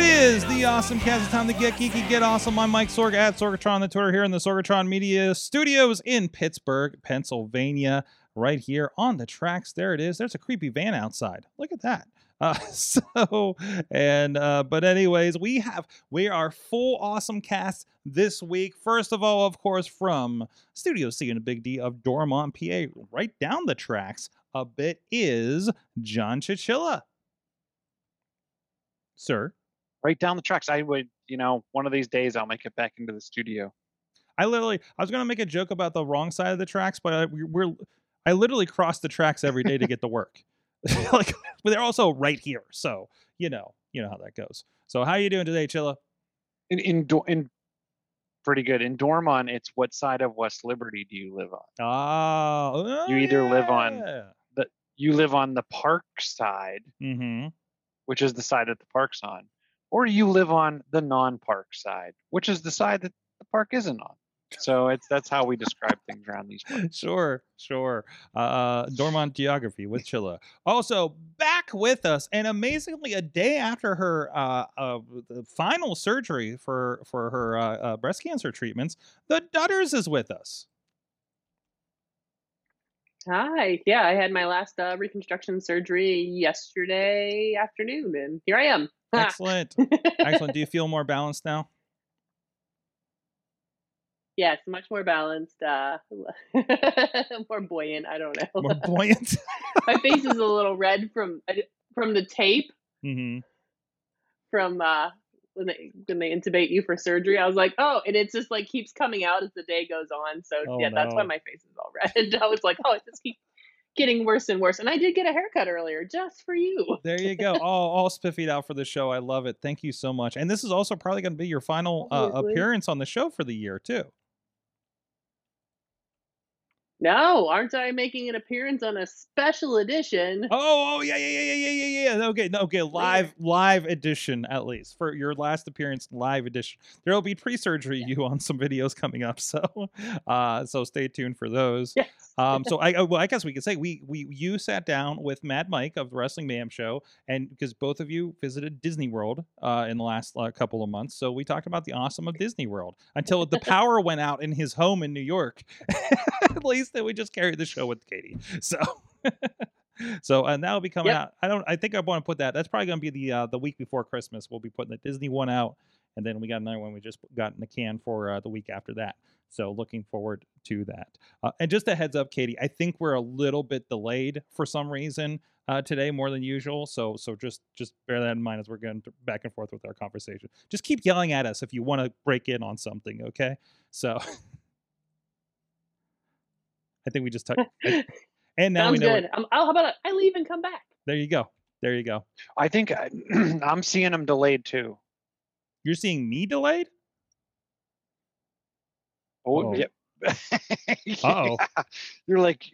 It is the Awesome Cast. It's time to get geeky, get awesome. I'm Mike Sorg at Sorgatron on the Twitter here in the Sorgatron Media Studios in Pittsburgh, Pennsylvania. Right here on the tracks. There it is. There's a creepy van outside. Look at that. Uh, so and uh, but anyways, we have we are full awesome cast this week. First of all, of course, from Studio C and a Big D of Dormont, PA, right down the tracks a bit is John Chichilla. Sir. Right down the tracks. I would, you know, one of these days I'll make it back into the studio. I literally, I was gonna make a joke about the wrong side of the tracks, but I, we- we're, I literally cross the tracks every day to get to work. like, but they're also right here, so you know, you know how that goes. So, how are you doing today, Chilla? In in in pretty good. In Dormont, it's what side of West Liberty do you live on? Ah, You either live on- the You live on the park side, Mm-hmm. which is the side that the park's on, or you live on the non-park side, which is the side that the park isn't on. So it's that's how we describe things around these parts. Sure, sure. Uh, Dormont geography with Chilla. Also back with us, and amazingly, a day after her uh, uh, the final surgery for for her uh, uh, breast cancer treatments, the Dutters is with us. Hi. Yeah, I had my last uh, reconstruction surgery yesterday afternoon, and here I am. Excellent, excellent. Do you feel more balanced now? yes, much more balanced, uh, more buoyant. I don't know. More buoyant. my face is a little red from from the tape hmm from uh, when they when they intubate you for surgery. I was like, oh, and it just like keeps coming out as the day goes on. So Oh, yeah, that's why my face is all red. I was like, oh, it just keeps getting worse and worse. And I did get a haircut earlier just for you. There you go. All all spiffied out for the show. I love it. Thank you so much. And this is also probably going to be your final uh, appearance on the show for the year too. No, aren't I making an appearance on a special edition? Oh, oh yeah, yeah, yeah, yeah, yeah, yeah, yeah. Okay, no, okay, live, live edition at least for your last appearance, live edition. There will be pre-surgery you on some videos coming up, so, uh, so stay tuned for those. Yes. Um, so I, uh, well, I guess we could say we, we, you sat down with Mad Mike of the Wrestling Mayhem Show, and because both of you visited Disney World uh, in the last uh, couple of months, so we talked about the awesome of Disney World until the power went out in his home in New York. At least that we just carried the show with Katie. So. So and that'll be coming Yep. out. I don't. I think I want to put that. That's probably going to be the uh, the week before Christmas. We'll be putting the Disney one out, and then we got another one we just got in the can for uh, the week after that. So looking forward to that. Uh, and just a heads up, Katie, I think we're a little bit delayed for some reason uh, today, more than usual. So so just just bear that in mind as we're going to- back and forth with our conversation. Just keep yelling at us if you want to break in on something. Okay. So I think we just took. And now Sounds we know. good. Um, oh, how about I leave and come back? There you go. There you go. I think I, I'm seeing them delayed too. You're seeing me delayed? Oh, Oh. yep. Uh-oh. Yeah. You're like,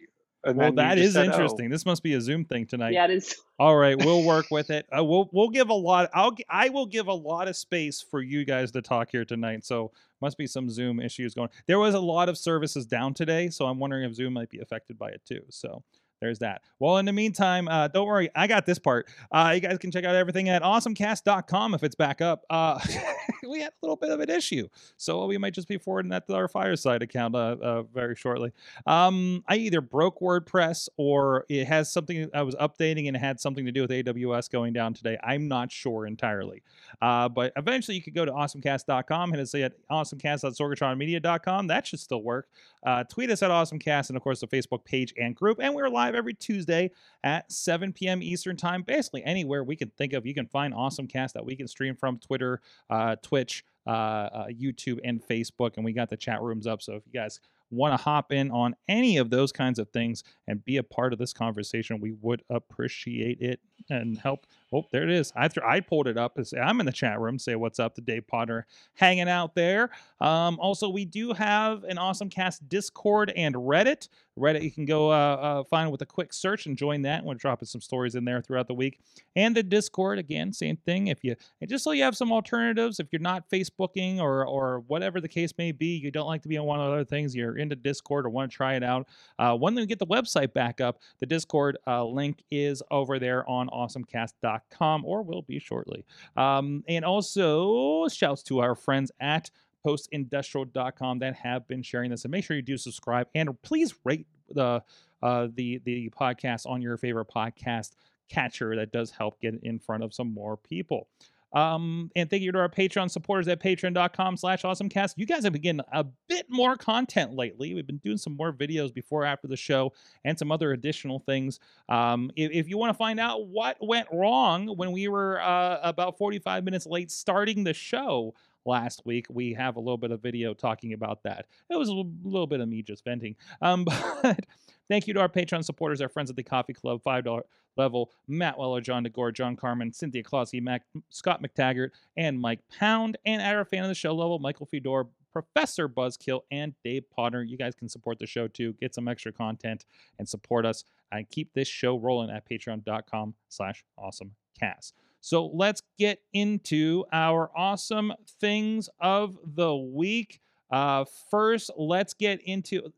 and Well, that is you that just is said, "Oh." interesting. This must be a Zoom thing tonight. Yeah, it is. All right, we'll work with it. Uh, we'll we'll give a lot. I'll I will give a lot of space for you guys to talk here tonight. So must be some Zoom issues going. There was a lot of services down today, so I'm wondering if Zoom might be affected by it too. So there's that. Well, in the meantime, uh, don't worry, I got this part. Uh, you guys can check out everything at awesomecast.com if it's back up. Uh, we had a little bit of an issue, so we might just be forwarding that to our Fireside account uh, uh, very shortly. Um, I either broke WordPress or it has something I was updating and it had something to do with AWS going down today. I'm not sure entirely. Uh, but eventually you could go to awesomecast.com and say at awesomecast.sorgatronmedia.com. That should still work. Uh, tweet us at awesomecast and of course the Facebook page and group. And we're live every Tuesday at 7 p.m. Eastern time. Basically anywhere we can think of, you can find Awesomecast that we can stream from Twitter, uh, Twitch, uh, uh, YouTube, and Facebook. And we got the chat rooms up. So if you guys want to hop in on any of those kinds of things and be a part of this conversation, we would appreciate it and help. Oh, there it is. I th- I pulled it up. I'm in the chat room. Say what's up to Dave Potter hanging out there. Um, also, we do have an awesome cast Discord and Reddit. Reddit you can go uh, uh, find with a quick search and join that. We're dropping some stories in there throughout the week. And the Discord again, same thing. If you just so you have some alternatives, if you're not Facebooking or or whatever the case may be, you don't like to be on one of the other things, you're into Discord or want to try it out. Uh, when we get the website back up, the Discord uh, link is over there on awesomecast.com or will be shortly. Um, and also, shouts to our friends at postindustrial.com that have been sharing this. And make sure you do subscribe and please rate the uh, the the podcast on your favorite podcast catcher. That does help get in front of some more people. Um, and thank you to our Patreon supporters at patreon.com slash awesomecast. You guys have been getting a bit more content lately. We've been doing some more videos before, after the show, and some other additional things. Um, if, if you want to find out what went wrong when we were uh, about 45 minutes late starting the show last week, we have a little bit of video talking about that. It was a little, bit of me just venting. Um, but thank you to our Patreon supporters, our friends at the Coffee Club, $5 level, Matt Weller, John DeGore, John Carmen, Cynthia Clausey, Mac, Scott McTaggart, and Mike Pound, and at our fan of the show level, Michael Fedor, Professor Buzzkill, and Dave Potter. You guys can support the show too, get some extra content, and support us, and keep this show rolling at patreon.com slash awesomecast. So let's get into our awesome things of the week. Uh, first, let's get into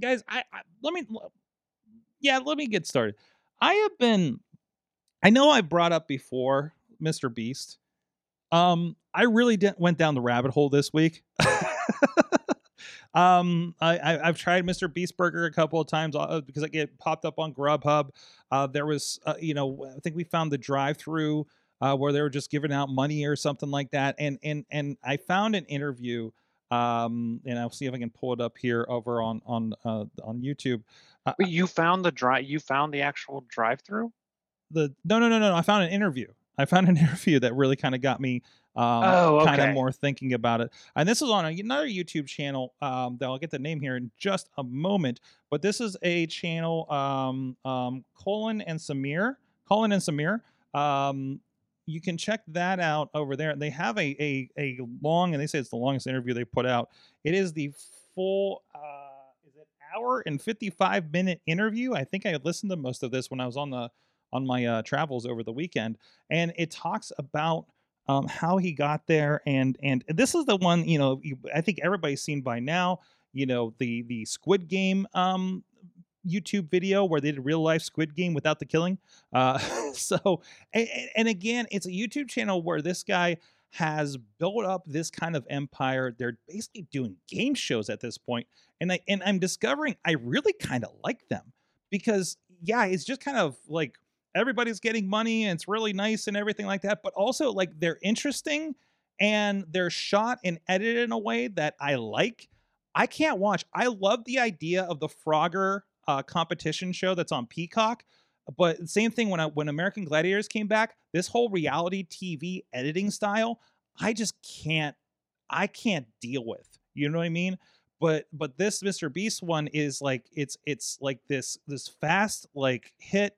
guys. I, I let me, yeah, let me get started. I have been, I know I brought up before Mr. Beast. Um, I really didn't went down the rabbit hole this week. um, I, I've tried Mr. Beast Burger a couple of times uh, because I get popped up on Grubhub. Uh, there was, uh, you know, I think we found the drive-through uh, where they were just giving out money or something like that, and and and I found an interview. Um, and I'll see if I can pull it up here over on on uh, on YouTube. Uh, you found the drive. You found the actual drive-through. the no no no no I found an interview. I found an interview that really kind of got me um, Oh, kind of more thinking about it. And this is on another YouTube channel um, that I'll get the name here in just a moment. But this is a channel, um, um, Colin and Samir. Colin and Samir. Um, you can check that out over there. They have a, a a long, and they say it's the longest interview they put out. It is the full. Uh, is it hour and 55 minute interview i think i had listened to most of this when i was on the on my uh, travels over the weekend and it talks about um, how he got there and and this is the one you know i think everybody's seen by now you know the the squid game um youtube video where they did real life squid game without the killing uh so and, and again it's a youtube channel where this guy has built up this kind of empire. They're basically doing game shows at this point and i and i'm discovering i really kind of like them because yeah it's just kind of like everybody's getting money and it's really nice and everything like that but also like they're interesting and they're shot and edited in a way that i like. I can't watch. I love the idea of the frogger uh, competition show that's on peacock but same thing when I, when american gladiators came back this whole reality tv editing style i just can't i can't deal with you know what i mean? But but this mr beast one is like it's it's like this this fast like hit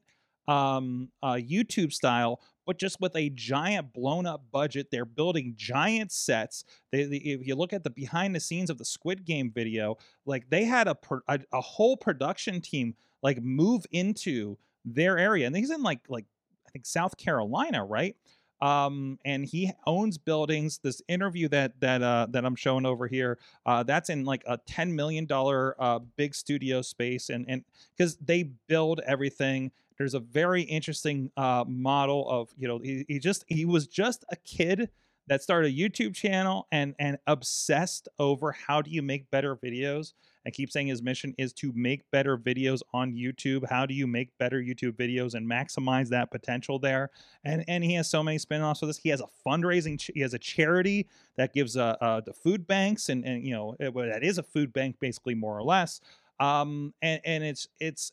um uh youtube style but just with a giant blown up budget they're building giant sets. They, they- if you look at the behind the scenes of the squid game video like they had a pro- a, a whole production team like move into their area and he's in like like i think south carolina right? Um and he owns buildings. This interview that that uh that i'm showing over here uh that's in like a 10 million dollar uh big studio space and and because they build everything there's a very interesting uh model of you know he, he just he was just a kid that started a youtube channel and and obsessed over how do you make better videos I keep saying his mission is to make better videos on YouTube. How do you make better YouTube videos and maximize that potential there? And and he has so many spin-offs this. He has a fundraising. He has a charity that gives uh, uh the food banks and and you know it, well, that is a food bank basically more or less. Um and and it's it's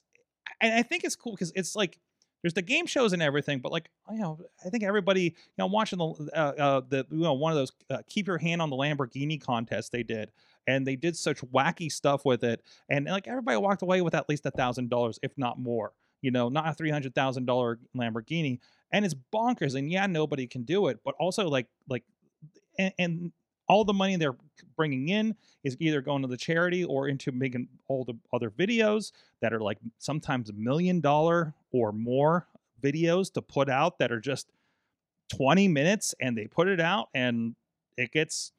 and I think it's cool because it's like there's the game shows and everything, but like you know, I think everybody you know watching the uh, uh the you know one of those uh, keep your hand on the Lamborghini contest they did, and they did such wacky stuff with it, and like everybody walked away with at least a thousand dollars, if not more. you know, not a three hundred thousand dollar Lamborghini, and it's bonkers. And yeah, nobody can do it, but also like like, and, and all the money they're bringing in is either going to the charity or into making all the other videos that are like sometimes million dollar or more videos to put out that are just 20 minutes and they put it out and it gets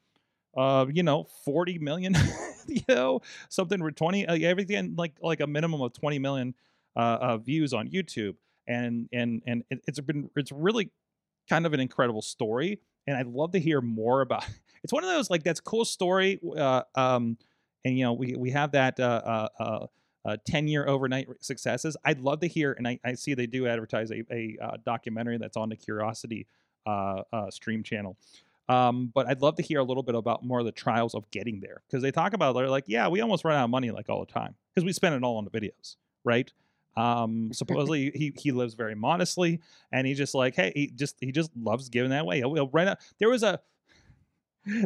uh you know 40 million you know something with 20 uh, everything like like a minimum of 20 million uh, uh views on youtube. And and and it, it's been it's really kind of an incredible story. And i'd love to hear more about it's one of those like that's cool story uh um and you know we we have that uh uh, uh uh, 10 year overnight successes. I'd love to hear, and I, I see they do advertise a, a uh, documentary that's on the Curiosity uh, uh, stream channel. Um, but I'd love to hear a little bit about more of the trials of getting there because they talk about they're like, yeah, we almost run out of money like all the time because we spend it all on the videos, right? Um, supposedly he he lives very modestly, and he just like, hey, he just he just loves giving that away. He'll, he'll rent a, There was a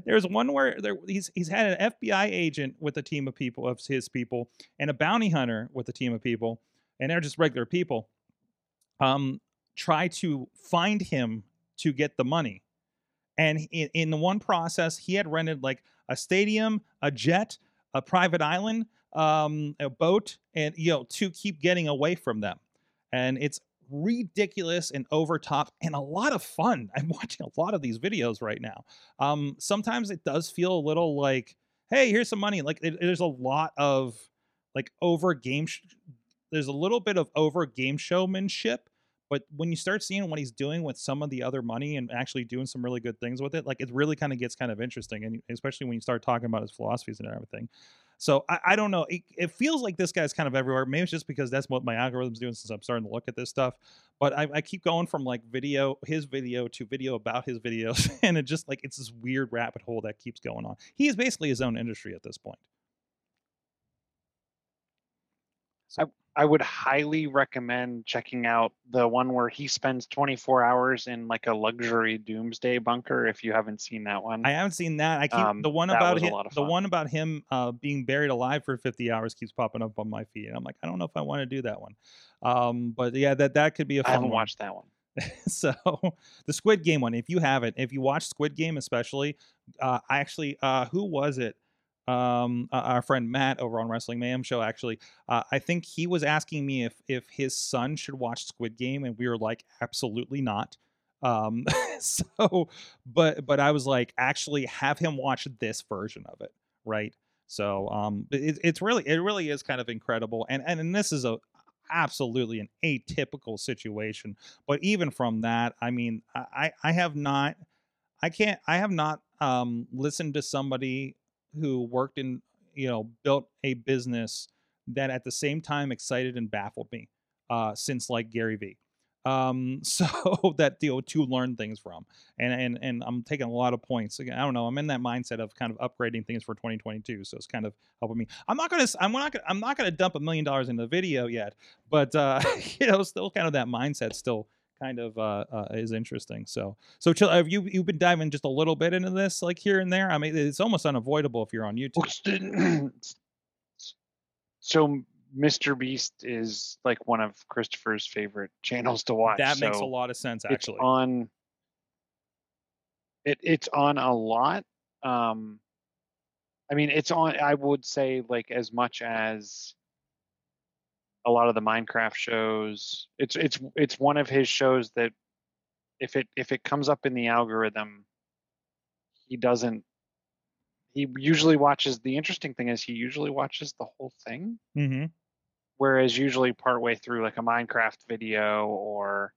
there's one where there he's he's had an FBI agent with a team of people of his people and a bounty hunter with a team of people, and they're just regular people. Um, try to find him to get the money, and in, in the one process, he had rented like a stadium, a jet, a private island, um, a boat, and you know to keep getting away from them, and it's ridiculous and over top and a lot of fun. I'm watching a lot of these videos right now. Um, sometimes it does feel a little like, hey, here's some money. Like it, there's a lot of like over game. Sh- there's a little bit of over game showmanship. But when you start seeing what he's doing with some of the other money and actually doing some really good things with it, like it really kind of gets kind of interesting, and especially when you start talking about his philosophies and everything. So I, I don't know. It, it, feels like this guy's kind of everywhere. Maybe it's just because that's what my algorithm's doing since I'm starting to look at this stuff. But I, I keep going from like video, his video to video about his videos, and it just like it's this weird rabbit hole that keeps going on. He is basically his own industry at this point. So. I would highly recommend checking out the one where he spends 24 hours in like a luxury doomsday bunker. If you haven't seen that one, I haven't seen that. I keep um, the one about him. The one about him uh, being buried alive for 50 hours keeps popping up on my feed, and I'm like, I don't know if I want to do that one. Um, but yeah, that that could be a fun. I haven't one. watched that one. so the Squid Game one, if you haven't, if you watch Squid Game especially, uh, I actually, uh, who was it? Um, our friend Matt over on Wrestling Mayhem Show. Actually, uh, I think he was asking me if if his son should watch Squid Game, and we were like, absolutely not. Um, so, but but I was like, actually, have him watch this version of it, right? So, um, it, it's really it really is kind of incredible, and and, and this is a absolutely an atypical situation. But even from that, I mean, I I have not, I can't, I have not um listened to somebody who worked in, you know, built a business that at the same time excited and baffled me uh, since like Gary Vee. Um, so that know, to learn things from, and and and I'm taking a lot of points. Again, I don't know. I'm in that mindset of kind of upgrading things for 2022, so it's kind of helping me. I'm not gonna. I'm not gonna. I'm not gonna dump a million dollars into the video yet, but uh, you know, still kind of that mindset still kind of uh, uh, is interesting. So, so have you you've been diving just a little bit into this, like here and there? I mean, it's almost unavoidable if you're on YouTube. so, Mr. Beast is like one of Christopher's favorite channels to watch. That so makes a lot of sense, actually. It's on. It it's on a lot. Um, I mean, it's on. I would say like as much as a lot of the Minecraft shows. It's it's it's one of his shows that if it if it comes up in the algorithm, he doesn't. He usually watches. The interesting thing is he usually watches the whole thing. Mm-hmm. Whereas usually partway through like a Minecraft video or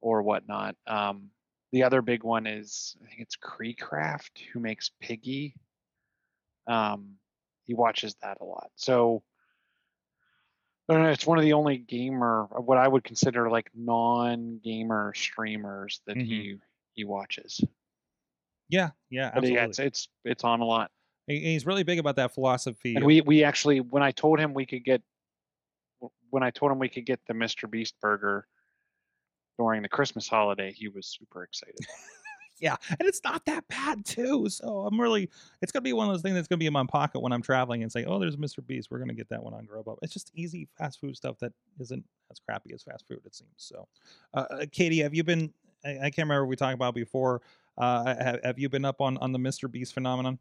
or whatnot. Um, the other big one is I think it's Creecraft who makes Piggy. Um, he watches that a lot. So I don't know. It's one of the only gamer, what I would consider like non-gamer streamers that Mhm. he he watches. Yeah, yeah, absolutely. yeah, it's it's it's on a lot. He's really big about that philosophy. And we we actually when I told him we could get when I told him we could get the Mr. Beast burger during the Christmas holiday, he was super excited. yeah, and it's not that bad too. So I'm really, it's gonna be one of those things that's gonna be in my pocket when I'm traveling and say, oh, there's Mr. Beast. We're gonna get that one on Grubhub. It's just easy fast food stuff that isn't as crappy as fast food. It seems. So, uh, uh, Katie, have you been? I, I can't remember what we talked about before. Uh, have, have you been up on on the Mr. Beast phenomenon?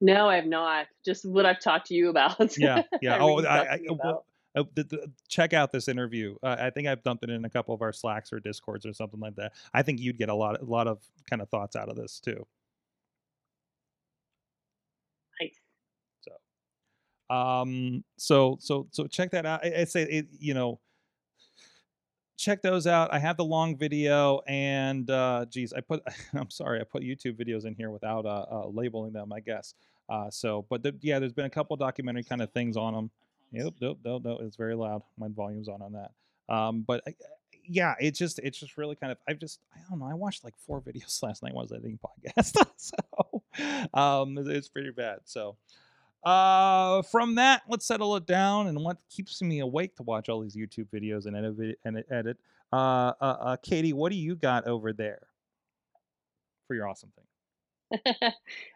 No, I have not. Just what I've talked to you about. Yeah, yeah. Oh, read I, I well, uh, the, the, check out this interview. Uh, I think I've dumped it in a couple of our Slacks or Discords or something like that. I think you'd get a lot, a lot of kind of thoughts out of this too. Nice. So, um, so, so, so check that out. I, I say, it, you know, check those out. I have the long video, and uh, geez, I put. I'm sorry, I put YouTube videos in here without uh, uh labeling them. I guess. Uh, so, but the, yeah, there's been a couple documentary kind of things on them. Yep, nope, nope, nope. It's very loud. My volume's on on that. Um, but I, yeah, it's just it's just really kind of I've just I don't know. I watched like four videos last night while I was editing podcast, so um, it's, it's pretty bad. So uh, from that, let's settle it down. And what keeps me awake to watch all these YouTube videos and edit and edit. Uh, uh, uh, Katie, what do you got over there for your awesome thing? I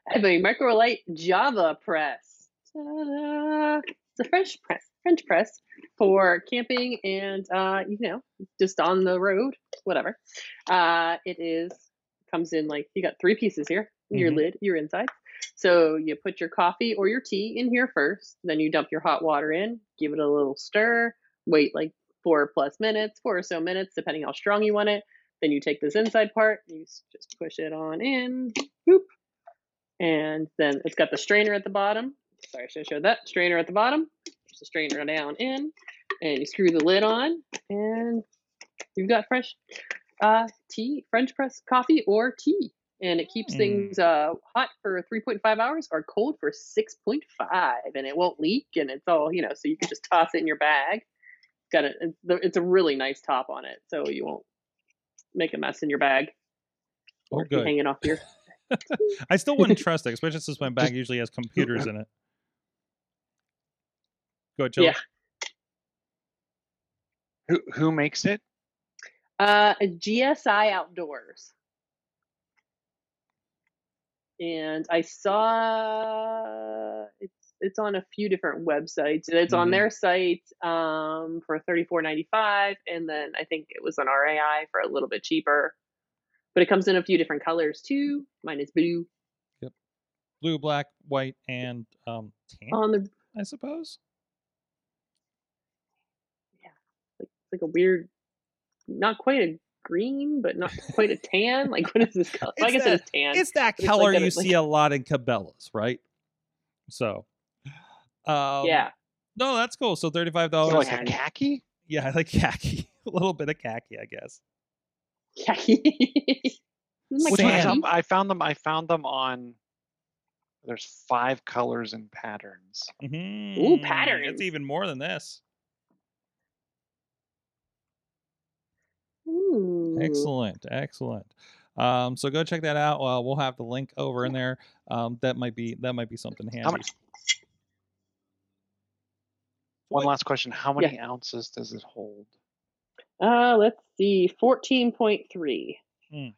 have a Microlite Java press. Ta-da! It's a French press, French press for camping and uh, you know, just on the road, whatever. Uh, it is comes in like you got three pieces here. Your Mhm. lid, your inside. So you put your coffee or your tea in here first, then you dump your hot water in, give it a little stir, wait like four plus minutes, four or so minutes, depending how strong you want it. Then you take this inside part, you just push it on in, boop, and then it's got the strainer at the bottom. Sorry, I should have showed that strainer at the bottom. Push the strainer down in, and you screw the lid on, and you've got fresh uh, tea, French press coffee or tea, and it keeps Mm. things uh, hot for 3.5 hours or cold for 6.5, and it won't leak, and it's all you know. So you can just toss it in your bag. It's got a, it's, a really nice top on it, so you won't make a mess in your bag Oh, or good. hang it off your. I still wouldn't trust it, especially since my bag usually has computers in it. Go ahead, Jill. Yeah. Who who makes it? Uh, GSI Outdoors. And I saw it's it's on a few different websites. It's on Mhm. their site um, for thirty four ninety five, and then I think it was on REI for a little bit cheaper. But it comes in a few different colors too. Mine is blue Yep, Blue, black, white, and um, tan. on the I suppose. Like a weird, not quite a green, but not quite a tan. Like what is this color? I It's guess that- it is tan. It's that but it's like color got a- you like- see a lot in Cabela's, right? So, um, yeah. No, that's cool. So thirty five dollars. like a khaki? yeah, like khaki, a little bit of khaki, I guess. Khaki. Which Sand. up? I found them. I found them on. There's five colors and patterns. Mhm. patterns. It's even more than this. Ooh. Excellent, excellent. Um, so go check that out. Uh, we'll have the link over in there. Um, that might be that might be something handy. Much? One last question: How Yeah. many ounces does it hold? Uh, let's see, fourteen point three. Mm.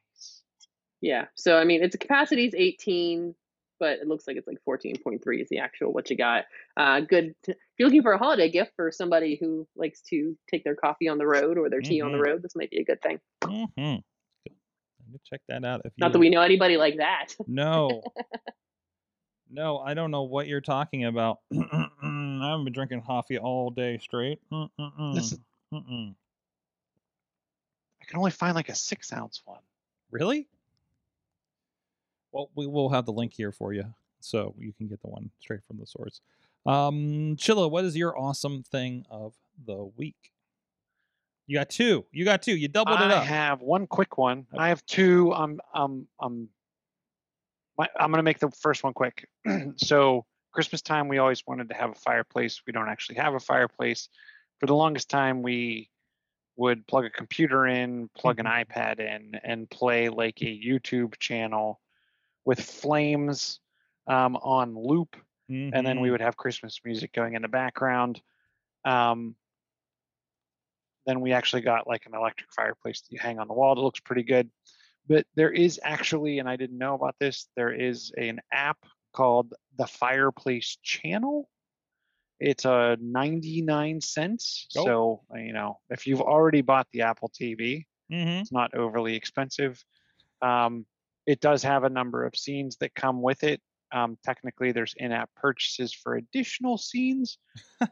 Yeah. So I mean, its capacity is eighteen, but it looks like it's like fourteen point three is the actual what you got. Uh, good. To, if you're looking for a holiday gift for somebody who likes to take their coffee on the road or their tea on the Mhm. road, this might be a good thing. Mm-hmm. Check that out. If you Not that we know anybody like that. No. no, I don't know what you're talking about. I haven't been drinking coffee all day straight. Mm-mm. I can only find like a six ounce one. Really? Well, we will have the link here for you, so you can get the one straight from the source. Um, Chilla, what is your awesome thing of the week? You got two. You got two. You doubled it up. I have one quick one. Okay. I have two. I'm um um. My, I'm gonna make the first one quick. so Christmas time, we always wanted to have a fireplace. We don't actually have a fireplace. For the longest time, we would plug a computer in, plug an iPad in, and play like a YouTube channel with flames um, on loop and then we Mhm. would have Christmas music going in the background. Um, then we actually got like an electric fireplace that you hang on the wall that looks pretty good. But there is actually, and I didn't know about this, there is an app called the Fireplace Channel. It's a 99 cents. Oh. So, uh, you know, if you've already bought the Apple TV, Mm-hmm. it's not overly expensive. Um, it does have a number of scenes that come with it. Um, technically, there's in-app purchases for additional scenes,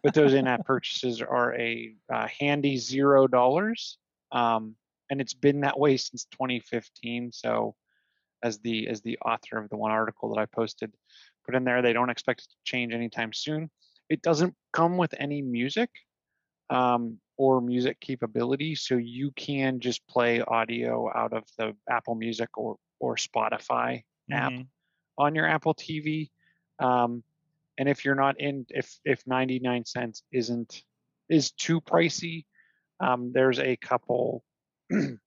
but those in-app purchases are a uh, handy zero dollars, um, and it's been that way since 2015. So, as the as the author of the one article that I posted put in there, they don't expect it to change anytime soon. It doesn't come with any music um, or music capability, so you can just play audio out of the Apple Music or or Spotify app Mm-hmm. on your Apple TV. Um, and if you're not in, if if 99 cents isn't is too pricey, um, there's a couple um,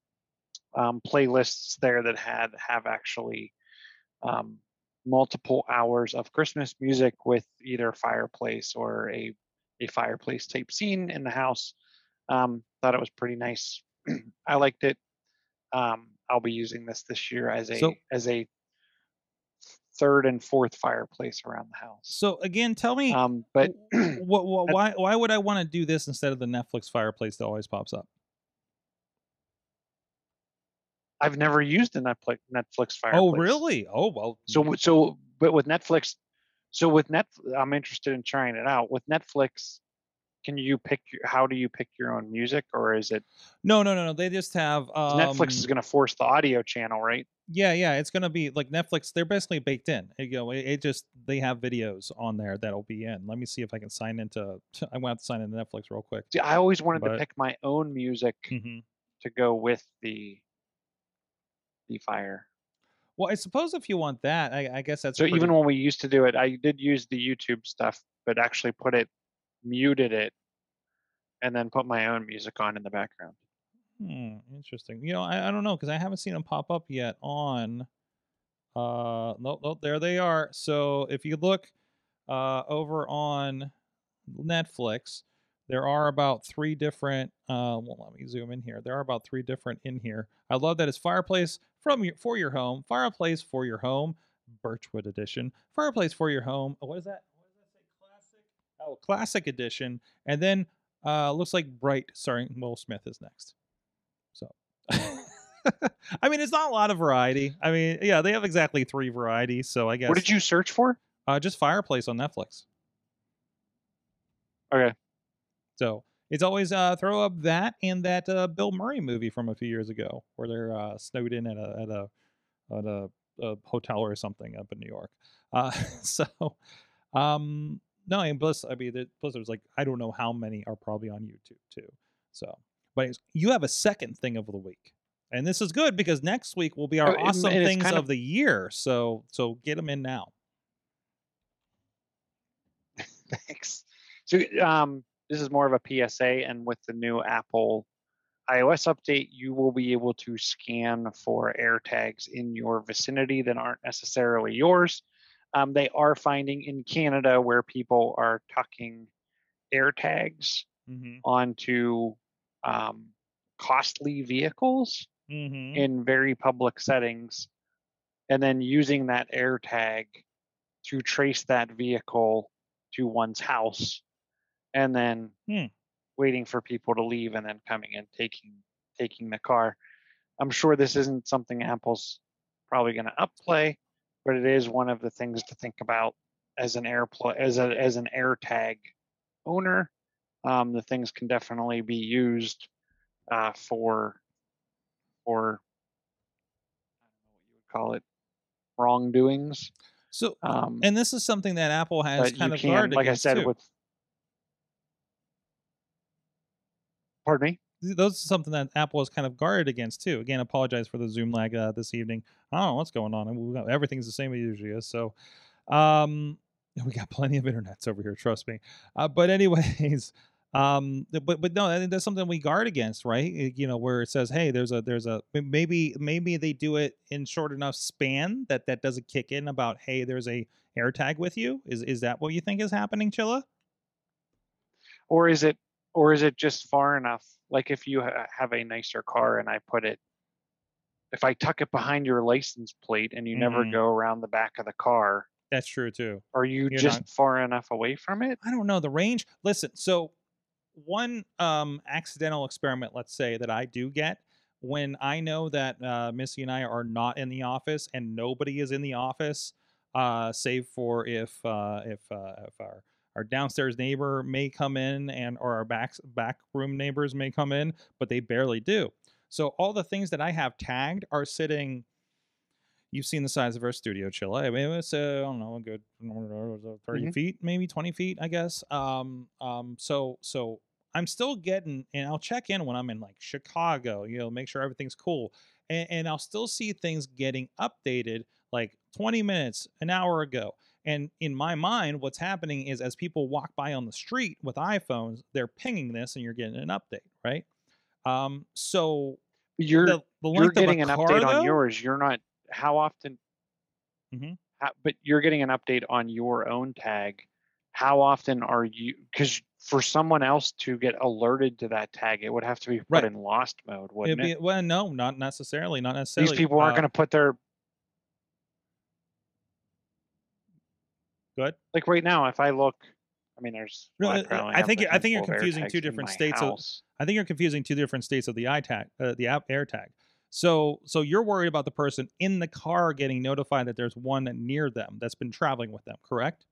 playlists there that had have actually um, multiple hours of Christmas music with either fireplace or a a fireplace type scene in the house. Um, thought it was pretty nice. I liked it. Um, I'll be using this this year as a So- as a third and fourth fireplace around the house. So again, tell me, Um, but what, why why would I want to do this instead of the Netflix fireplace that always pops up? I've never used a Netflix Netflix fireplace. Oh, really? Oh, well. So so but with Netflix, so with Net, I'm interested in trying it out. With Netflix, can you pick your, how do you pick your own music, or is it no, no, no, no. They just have um, Netflix is going to force the audio channel, right? Yeah, yeah, it's gonna be like Netflix. They're basically baked in. You know, it, it just they have videos on there that'll be in. Let me see if I can sign into. I want to sign into Netflix real quick. See, I always wanted But- to pick my own music hmm to go with the the fire. Well, I suppose if you want that, I, I guess that's So pretty- even when we used to do it, I did use the YouTube stuff, but actually put it, muted it, and then put my own music on in the background. Hmm, interesting. You know, I, I don't know because I haven't seen them pop up yet on. Uh, no, no, there they are. So if you look, uh, over on Netflix, there are about three different. Uh, well, let me zoom in here. There are about three different in here. I love that it's fireplace from your for your home, fireplace for your home, Birchwood edition, fireplace for your home. What is that? What does that say? Classic. Classic edition, and then uh, looks like Bright starring Will Smith is next. So, I mean, it's not a lot of variety. I mean, yeah, they have exactly three varieties. So I guess What did you search for? uh, just fireplace on Netflix. Okay. So it's always uh, throw up that and that uh, Bill Murray movie from a few years ago, where they're uh, snowed in at a at a at a, a hotel or something up in New York. Uh, so, um, no, and plus, I mean, plus there's like I don't know how many are probably on YouTube too. So, but anyways, you have a second thing of the week, and this is good because next week will be our Oh, awesome things of of- the year. So, so get them in now. Thanks. So um, this is more of a PSA, and with the new Apple iOS update, you will be able to scan for air tags in your vicinity that aren't necessarily yours. Um, they are finding in Canada where people are tucking air tags Mm-hmm. onto um, costly vehicles Mm-hmm. in very public settings, and then using that air tag to trace that vehicle to one's house, and then Hmm. waiting for people to leave and then coming and taking taking the car. I'm sure this isn't something Apple's probably going to upplay, but it is one of the things to think about as an airplay as a as an air tag owner. Um, the things can definitely be used uh, for for I don't know what you would call it wrongdoings. So, Um, and this is something that Apple has kind of can, guarded like I said, too. with pardon me. Th- those are something that Apple is kind of guarded against too. Again, apologize for the Zoom lag uh, this evening. I don't know what's going on. Got, everything's the same as is. So, um, we got plenty of internets over here. Trust me. Uh, but anyways, um, but but no, that's something we guard against, right? You know, where it says, hey, there's a there's a maybe maybe they do it in short enough span that that doesn't kick in about hey, there's a AirTag with you. Is is that what you think is happening, Chilla? or is it or is it just far enough? Like if you ha- have a nicer car and I put it, if I tuck it behind your license plate and you never Mhm. go around the back of the car, That's true too. are you You're just not- far enough away from it? I don't know the range. Listen, so one um accidental experiment, let's say that I do get when I know that uh, Missy and I are not in the office and nobody is in the office, uh, save for if uh, if uh, if our our downstairs neighbor may come in and or our back back room neighbors may come in, but they barely do. So all the things that I have tagged are sitting you've seen the size of our studio chilla i mean it's uh, i don't know a good 30 Mhm. feet maybe 20 feet i guess um um so so i'm still getting and i'll check in when i'm in like chicago you know make sure everything's cool and, and i'll still see things getting updated like 20 minutes an hour ago and in my mind what's happening is as people walk by on the street with iphones they're pinging this and you're getting an update right um so You're the, the you're length of a getting an car, update though? on yours. You're not. How often? Mhm. how- but you're getting an update on your own tag. How often are you? Because for someone else to get alerted to that tag, it would have to be put Right. in lost mode, wouldn't be, it? well, no, not necessarily. Not necessarily. These people aren't uh, going to put their Go ahead. like right now. If I look, I mean, there's. No, I, I think I think you're confusing two different states of- I think you're confusing two different states of the iTag, uh, the app AirTag. So, so you're worried about the person in the car getting notified that there's one near them that's been traveling with them, correct?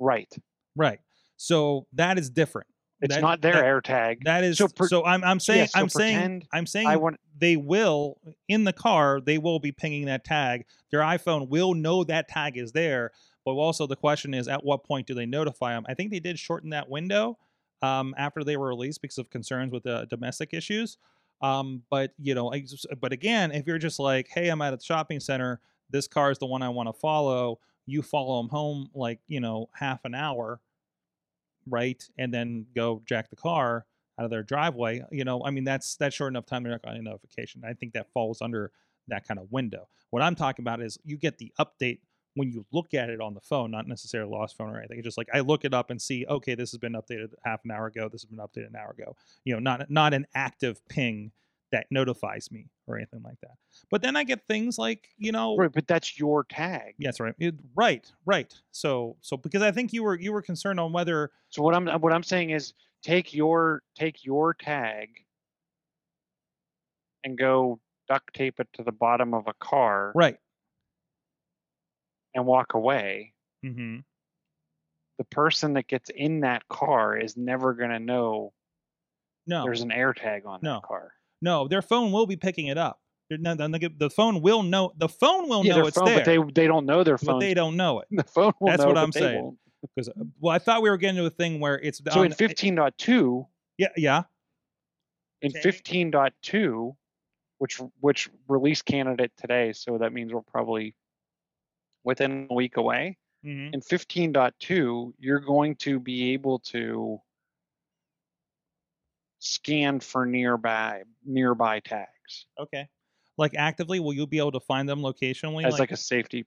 Right. Right. So that is different. It's That- not their that- AirTag. That is So so. I'm I'm saying yeah, so I'm saying I'm saying I want. they will in the car they will be pinging that tag their iphone will know that tag is there but also the question is at what point do they notify them i think they did shorten that window um, after they were released because of concerns with the domestic issues um, but you know I but again if you're just like hey i'm at a shopping center this car is the one i want to follow you follow them home like you know half an hour right and then go jack the car out of their driveway you know i mean that's that's short enough time they're not going to notification. I think that falls under that kind of window. What i'm talking about is you get the update when you look at it on the phone not necessarily lost phone or anything. It's just like i look it up and see okay this has been updated half an hour ago this has been updated an hour ago. You know not not an active ping that notifies me or anything like that but then i get things like you know Right, but that's your tag. yes right it- right right so so because i think you were you were concerned on whether So what I'm what I'm saying is take your take your tag and go duct tape it to the bottom of a car right and walk away. mm-hmm. The person that gets in that car is never going to know no there's an air tag on No. that car. No, their phone will be picking it up. They're not- they're not gonna- the phone will know. The phone will yeah, know their it's phone, there, but they they don't know their but phone. they don't know it. The phone will That's know, what I'm saying. Because well, I thought we were getting to a thing where it's So on- in 15.2, Yeah, yeah. in Okay. 15.2, which which release candidate today, so that means we're probably within a week away. mhm. in 15.2 you're going to be able to scan for nearby nearby tags Okay. Like actively, will you be able to find them locationally? as like, a safety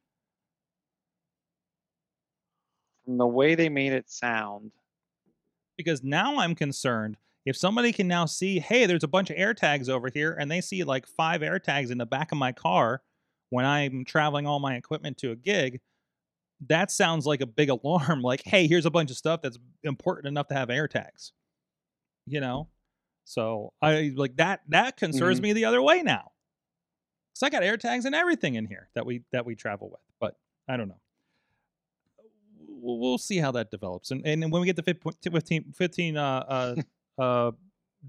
from the way they made it sound because now I'm concerned if somebody can now see, hey, there's a bunch of air tags over here, and they see like five air tags in the back of my car when I'm traveling all my equipment to a gig, that sounds like a big alarm. Like, hey, here's a bunch of stuff that's important enough to have air tags. You know, so I like that. That concerns Mhm. me the other way now. Cause I got air tags and everything in here that we that we travel with, but I don't know. We'll, we'll see how that develops, and and when we get to fif- 15, 15 uh, uh, uh,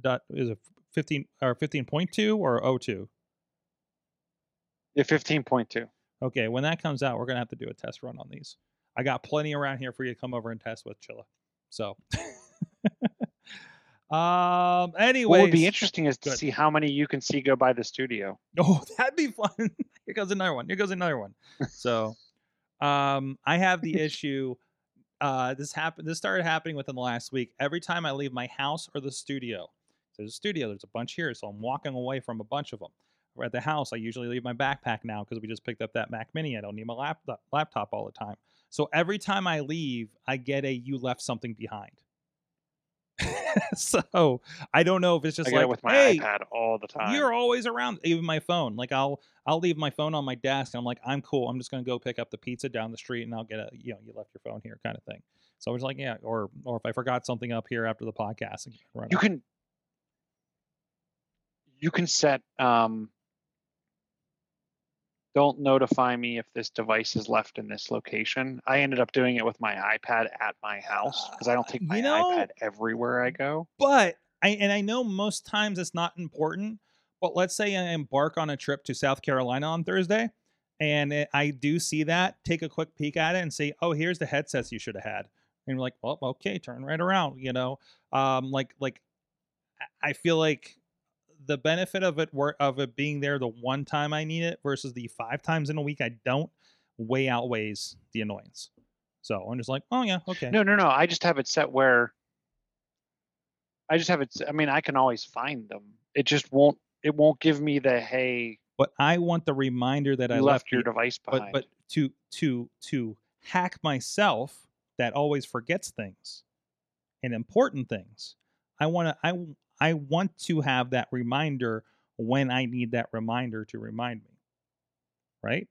dot is it fifteen or fifteen point two or 02? yeah 15.2 Okay, when that comes out, we're gonna have to do a test run on these. I got plenty around here for you to come over and test with Chilla. So, um, Anyway, what would be interesting is to Good. see how many you can see go by the studio Oh, that'd be fun. Here goes another one. Here goes another one. So, um, I have the issue. Uh, this happened. This started happening within the last week. Every time I leave my house or the studio, there's a studio. There's a bunch here, so I'm walking away from a bunch of them. We're at the house. I usually leave my backpack now because we just picked up that Mac Mini. I don't need my laptop laptop all the time. So every time I leave, I get a "you left something behind." so I don't know if it's just I like, it with my hey, iPad all the time. you're always around. Even my phone, like I'll I'll leave my phone on my desk. And I'm like, I'm cool. I'm just gonna go pick up the pizza down the street, and I'll get a you know you left your phone here kind of thing. So I was like yeah, or or if I forgot something up here after the podcast, I can run you out. can you can set um don't notify me if this device is left in this location. I ended up doing it with my iPad at my house because I don't take Uh, my you know- iPad everywhere I go. but I and I know most times it's not important. But let's say I embark on a trip to South Carolina on Thursday, and it, I do see that. Take a quick peek at it and say, "Oh, here's the headsets you should have had." And you're like, "Well, okay, turn right around." You know, um, like like I feel like the benefit of it wor- of it being there the one time I need it versus the five times in a week I don't way outweighs the annoyance. So I'm just like, oh yeah, okay. No, no, no. I just have it set where I just have it. I mean, I can always find them. It just won't. It won't give me the hey, But I want the reminder that I left left your device but behind. but to to to hack myself that always forgets things and important things i want to i i want to have that reminder when i need that reminder to remind me right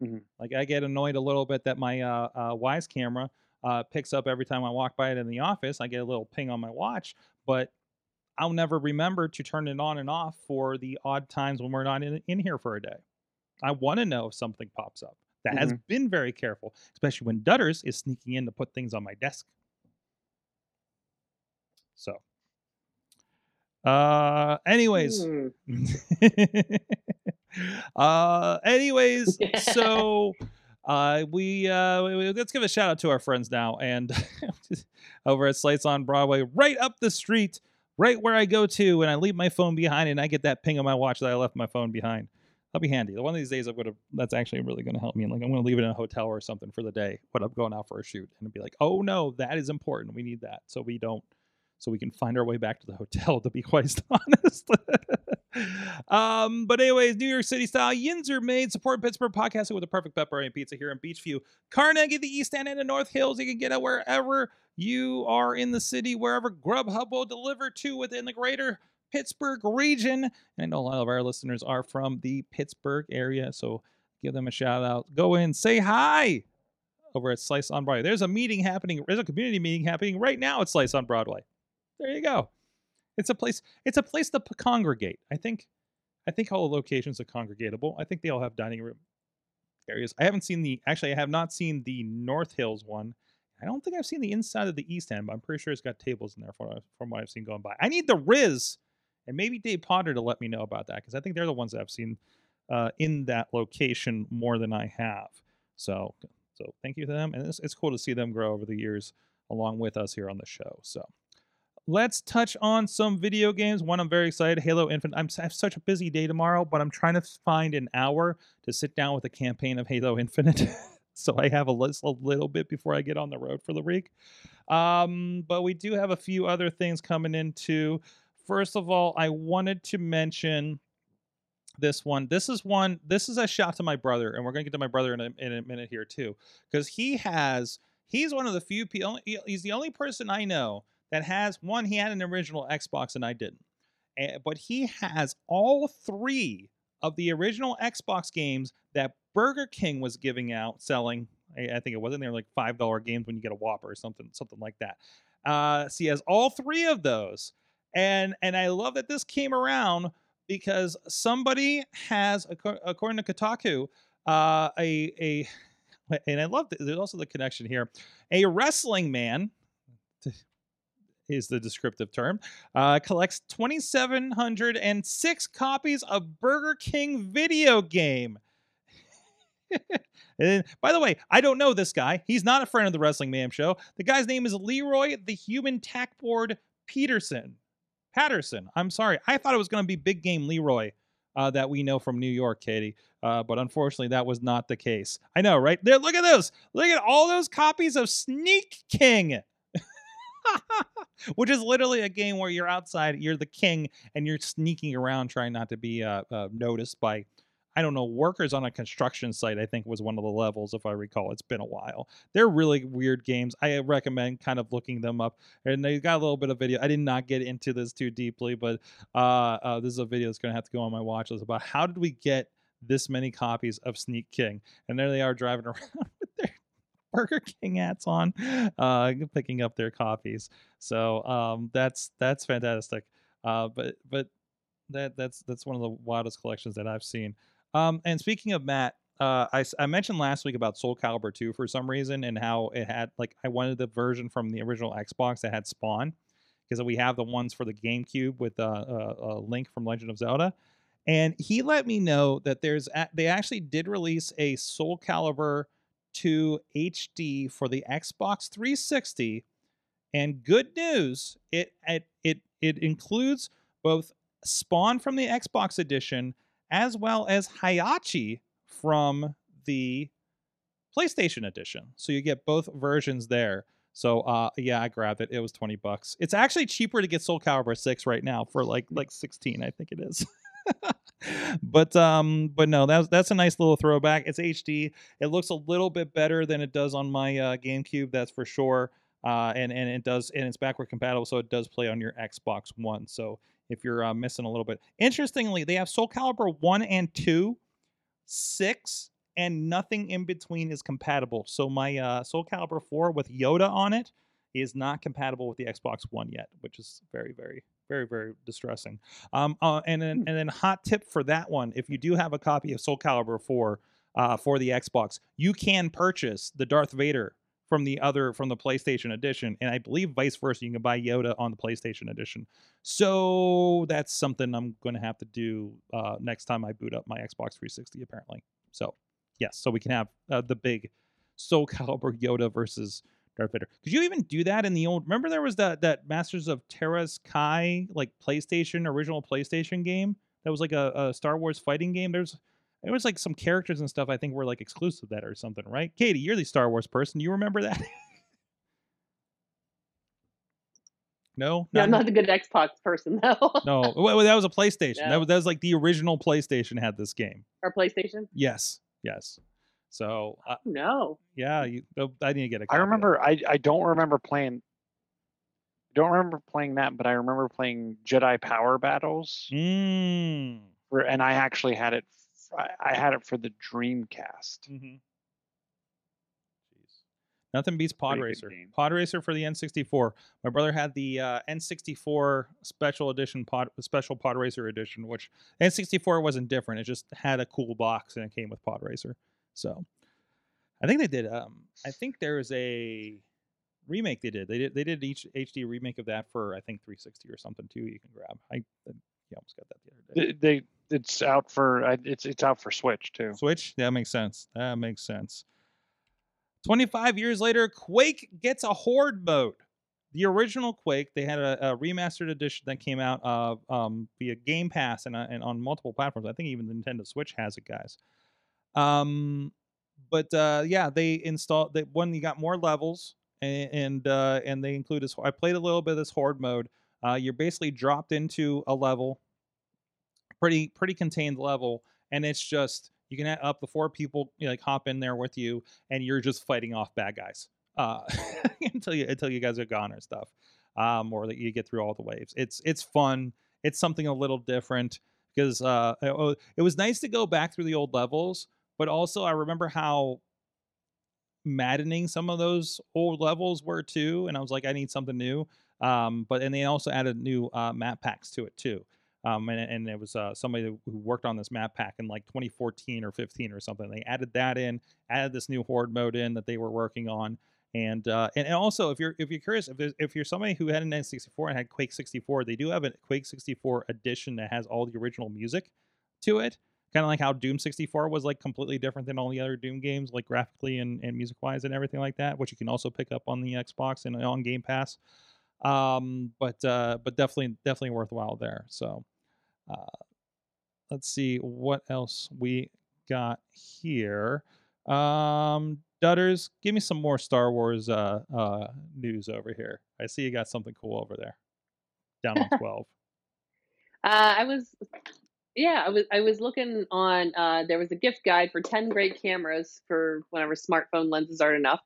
Mhm. like i get annoyed a little bit that my uh, uh Wyze camera uh picks up every time i walk by it in the office i get a little ping on my watch but i'll never remember to turn it on and off for the odd times when we're not in, in here for a day I want to know if something pops up. That has been very careful, especially when Dutters is sneaking in to put things on my desk. So, uh, anyways, Hmm. uh, anyways, so uh, we uh, we- we- let's give a shout out to our friends now and over at Slice on Broadway, right up the street, right where I go to, and I leave my phone behind, and I get that ping on my watch that I left my phone behind. That'll be handy. One of these days, I'm gonna. That's actually really gonna help me. Like I'm gonna leave it in a hotel or something for the day when I'm going out for a shoot, and be like, oh no, that is important. We need that, so we don't, so we can find our way back to the hotel. To be quite honest. um, but anyways, New York City style Yinzer made support Pittsburgh podcasting with a perfect pepperoni pizza here in Beechview, Carnegie, the East End, and the North Hills. You can get it wherever you are in the city, wherever Grubhub will deliver to within the greater Pittsburgh region. And I know a lot of our listeners are from the Pittsburgh area, so give them a shout out. Go in, say hi over at Slice on Broadway. There's a meeting happening. There's a community meeting happening right now at Slice on Broadway. There you go. It's a place. It's a place to p- congregate. I think. I think all the locations are congregatable. I think they all have dining room areas. I haven't seen the. Actually, I have not seen the North Hills one. I don't think I've seen the inside of the East End, but I'm pretty sure it's got tables in there from, from what I've seen going by. I need the Riz and maybe Dave Potter to let me know about that because I think they're the ones that I've seen uh, in that location more than I have. So, so thank you to them, and it's, it's cool to see them grow over the years along with us here on the show. So, let's touch on some video games. One I'm very excited, Halo Infinite. I'm, I have such a busy day tomorrow, but I'm trying to find an hour to sit down with a campaign of Halo Infinite. so I have a list a little bit before I get on the road for the week. Um, but we do have a few other things coming into. First of all, I wanted to mention this one. This is one. This is a shout to my brother, and we're gonna get to my brother in a, in a minute here too, because he has. He's one of the few people. He's the only person I know that has one. He had an original Xbox, and I didn't. But he has all three of the original Xbox games that Burger King was giving out, selling. I, I think it wasn't there like five dollar games when you get a Whopper or something, something like that. Uh, so he has all three of those, and and I love that this came around because somebody has, according to Kotaku, uh, a a, and I love that there's also the connection here, a wrestling man. Is the descriptive term uh, collects 2,706 copies of Burger King video game. and by the way, I don't know this guy. He's not a friend of the Wrestling Man show. The guy's name is Leroy the Human Tackboard Peterson. Patterson. I'm sorry. I thought it was going to be Big Game Leroy uh, that we know from New York, Katie. Uh, but unfortunately, that was not the case. I know, right? There, look at those. Look at all those copies of Sneak King. Which is literally a game where you're outside, you're the king, and you're sneaking around trying not to be uh, uh, noticed by I don't know, workers on a construction site, I think was one of the levels, if I recall. It's been a while. They're really weird games. I recommend kind of looking them up. And they got a little bit of video. I did not get into this too deeply, but uh, uh, this is a video that's going to have to go on my watch list about how did we get this many copies of Sneak King? And there they are driving around Burger King hats on, uh, picking up their copies. So um, that's that's fantastic. Uh, but but that that's that's one of the wildest collections that I've seen. Um, and speaking of Matt, uh, I, I mentioned last week about Soul Calibur 2 for some reason and how it had like I wanted the version from the original Xbox that had Spawn because we have the ones for the GameCube with uh, uh, uh, Link from Legend of Zelda. And he let me know that there's a- they actually did release a Soul Calibur 2 HD for the Xbox 360. And good news, it it it, it includes both Spawn from the Xbox edition as well as Heihachi from the PlayStation edition. So you get both versions there. So uh yeah, I grabbed it. It was 20 bucks. It's actually cheaper to get Soul Calibur 6 right now for like like 16, I think it is. but um but no, that's that's a nice little throwback. It's HD. It looks a little bit better than it does on my uh GameCube, that's for sure. Uh and and it does and it's backward compatible so it does play on your Xbox 1. So if you're uh, missing a little bit. Interestingly, they have Soul Calibur 1 and 2, 6, and nothing in between is compatible. So my uh, Soul Calibur 4 with Yoda on it is not compatible with the Xbox One yet, which is very, very, very, very distressing. Um, uh, and then and then hot tip for that one: if you do have a copy of Soul Calibur 4 uh, for the Xbox, you can purchase the Darth Vader from the other from the PlayStation edition, and I believe vice versa. You can buy Yoda on the PlayStation edition. So that's something I'm going to have to do uh, next time I boot up my Xbox 360. Apparently, so yes, so we can have uh, the big Soul Calibur Yoda versus Darth Vader. Could you even do that in the old? Remember there was that that Masters of Teras Kasi like PlayStation original PlayStation game that was like a, a Star Wars fighting game. There's there was like some characters and stuff I think were like exclusive that or something, right? Katie, you're the Star Wars person. You remember that? no, Yeah, I'm not the good Xbox person though. no, well, that was a PlayStation. That was that was like the original PlayStation had this game. or PlayStation. Yes, yes. So uh, No. yeah, you, oh, I need to get a. I remember. I I don't remember playing. Don't remember playing that, but I remember playing Jedi Power Battles, Mm. for, and I actually had it. I had it for the Dreamcast. Mm-hmm. Nothing beats Pod Pretty Racer. Pod Racer for the N64. My brother had the uh, N64 Special Edition Pod Special Pod Racer Edition, which N64 wasn't different. It just had a cool box and it came with Pod Racer. So I think they did. Um, I think there was a remake they did. They did. They did each HD remake of that for I think 360 or something too. You can grab. I, I yeah, almost got that the other day. They, they it's out for it's it's out for Switch too. Switch? That makes sense. That makes sense. 25 years later, Quake gets a horde mode. The original Quake, they had a, a remastered edition that came out of um, via Game Pass and, uh, and on multiple platforms. I think even the Nintendo Switch has it, guys. Um, but uh, yeah, they installed that one. You got more levels, and and, uh, and they include this. I played a little bit of this horde mode. Uh, you're basically dropped into a level, pretty pretty contained level, and it's just you can add up the four people you know, like hop in there with you, and you're just fighting off bad guys uh, until you until you guys are gone or stuff, um, or that you get through all the waves. It's it's fun. It's something a little different because uh, it, it was nice to go back through the old levels, but also I remember how maddening some of those old levels were too, and I was like, I need something new. Um, but and they also added new uh, map packs to it too. Um, and, and it was uh, somebody who worked on this map pack in like 2014 or 15 or something. They added that in, added this new horde mode in that they were working on, and uh, and, and also if you're if you're curious if if you're somebody who had an N64 and had Quake 64, they do have a Quake 64 edition that has all the original music to it. Kind of like how Doom 64 was like completely different than all the other Doom games, like graphically and, and music wise and everything like that, which you can also pick up on the Xbox and on Game Pass. Um, but uh, but definitely definitely worthwhile there. So uh, let's see what else we got here. Um, Dutters, give me some more Star Wars uh, uh, news over here. I see you got something cool over there. Down on 12. Uh, I was Yeah, I was I was looking on uh there was a gift guide for 10 great cameras for whenever smartphone lenses aren't enough.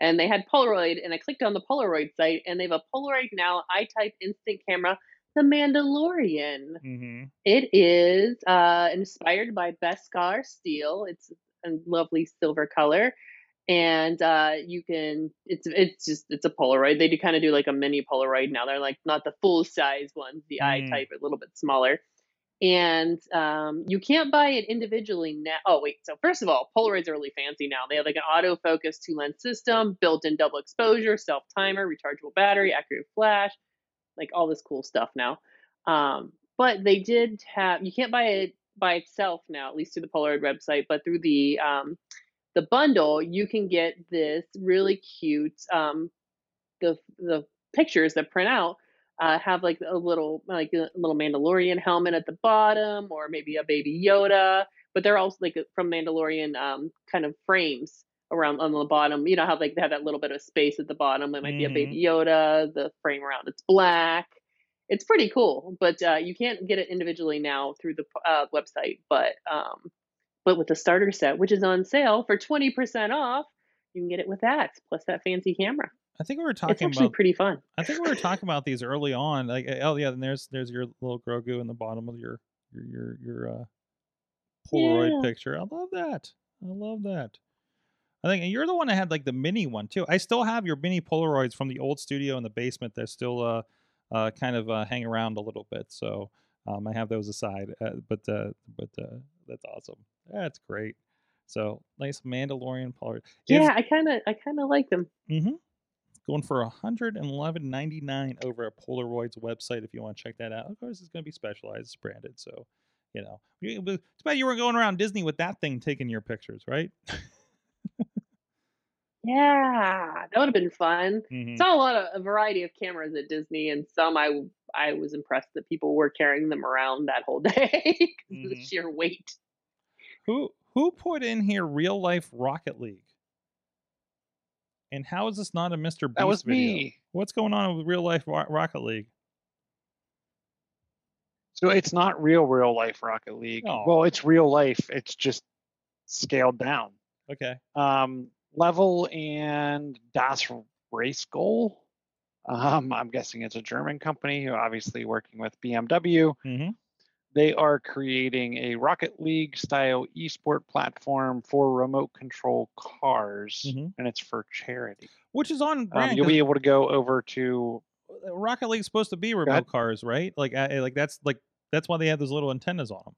And they had Polaroid and I clicked on the Polaroid site and they have a Polaroid now I-type instant camera, The Mandalorian. Mm-hmm. It is uh inspired by Beskar steel. It's a lovely silver color. And uh you can it's it's just it's a Polaroid. They do kind of do like a mini Polaroid now. They're like not the full size ones, the Mm. I-type a little bit smaller and um, you can't buy it individually now. Oh wait, so first of all, Polaroids are really fancy now. They have like an autofocus two lens system, built-in double exposure, self timer, rechargeable battery, accurate flash, like all this cool stuff now. Um, but they did have you can't buy it by itself now, at least through the Polaroid website, but through the um, the bundle, you can get this really cute um, the the pictures that print out uh, have like a little like a little Mandalorian helmet at the bottom, or maybe a baby Yoda. But they're also like from Mandalorian um, kind of frames around on the bottom. You know how like they have that little bit of space at the bottom. It might be a baby Yoda. The frame around it's black. It's pretty cool, but uh, you can't get it individually now through the uh, website. But um, but with the starter set, which is on sale for twenty percent off, you can get it with that plus that fancy camera. I think we were talking. It's actually about. pretty fun. I think we were talking about these early on. Like, uh, oh yeah, and there's there's your little Grogu in the bottom of your your your your uh, Polaroid Yeah. picture. I love that. I love that. I think and you're the one that had like the mini one too. I still have your mini Polaroids from the old studio in the basement that still uh, uh kind of uh, hang around a little bit. So um, I have those aside. Uh, but uh, but uh, that's awesome. That's great. So nice Mandalorian Polaroid. Yeah, I kind of I kind of like them. Mm-hmm. Going for $111.99 over at Polaroid's website if you want to check that out. Of course, it's going to be specialized, it's branded. So, you know, it's bad you were going around Disney with that thing taking your pictures, right? Yeah, that would have been fun. Mhm. Saw a lot of a variety of cameras at Disney, and some I I was impressed that people were carrying them around that whole day 'cause of the Mhm. sheer weight. Who who put in here real life Rocket League? And how is this not a Mr. Beast That was video? me. What's going on with real life Rocket League? So it's not real, real life Rocket League. Aw. Well, it's real life. It's just scaled down. Okay. Um, level and Das Race Goal. Um, I'm guessing it's a German company, who obviously working with BMW. Mm-hmm. They are creating a Rocket League style esport platform for remote control cars, Mhm. and it's for charity. Which is on Um, brand. you'll be able to go over to Rocket League's supposed to be remote cars, right? Like, uh, like that's like that's why they have those little antennas on them.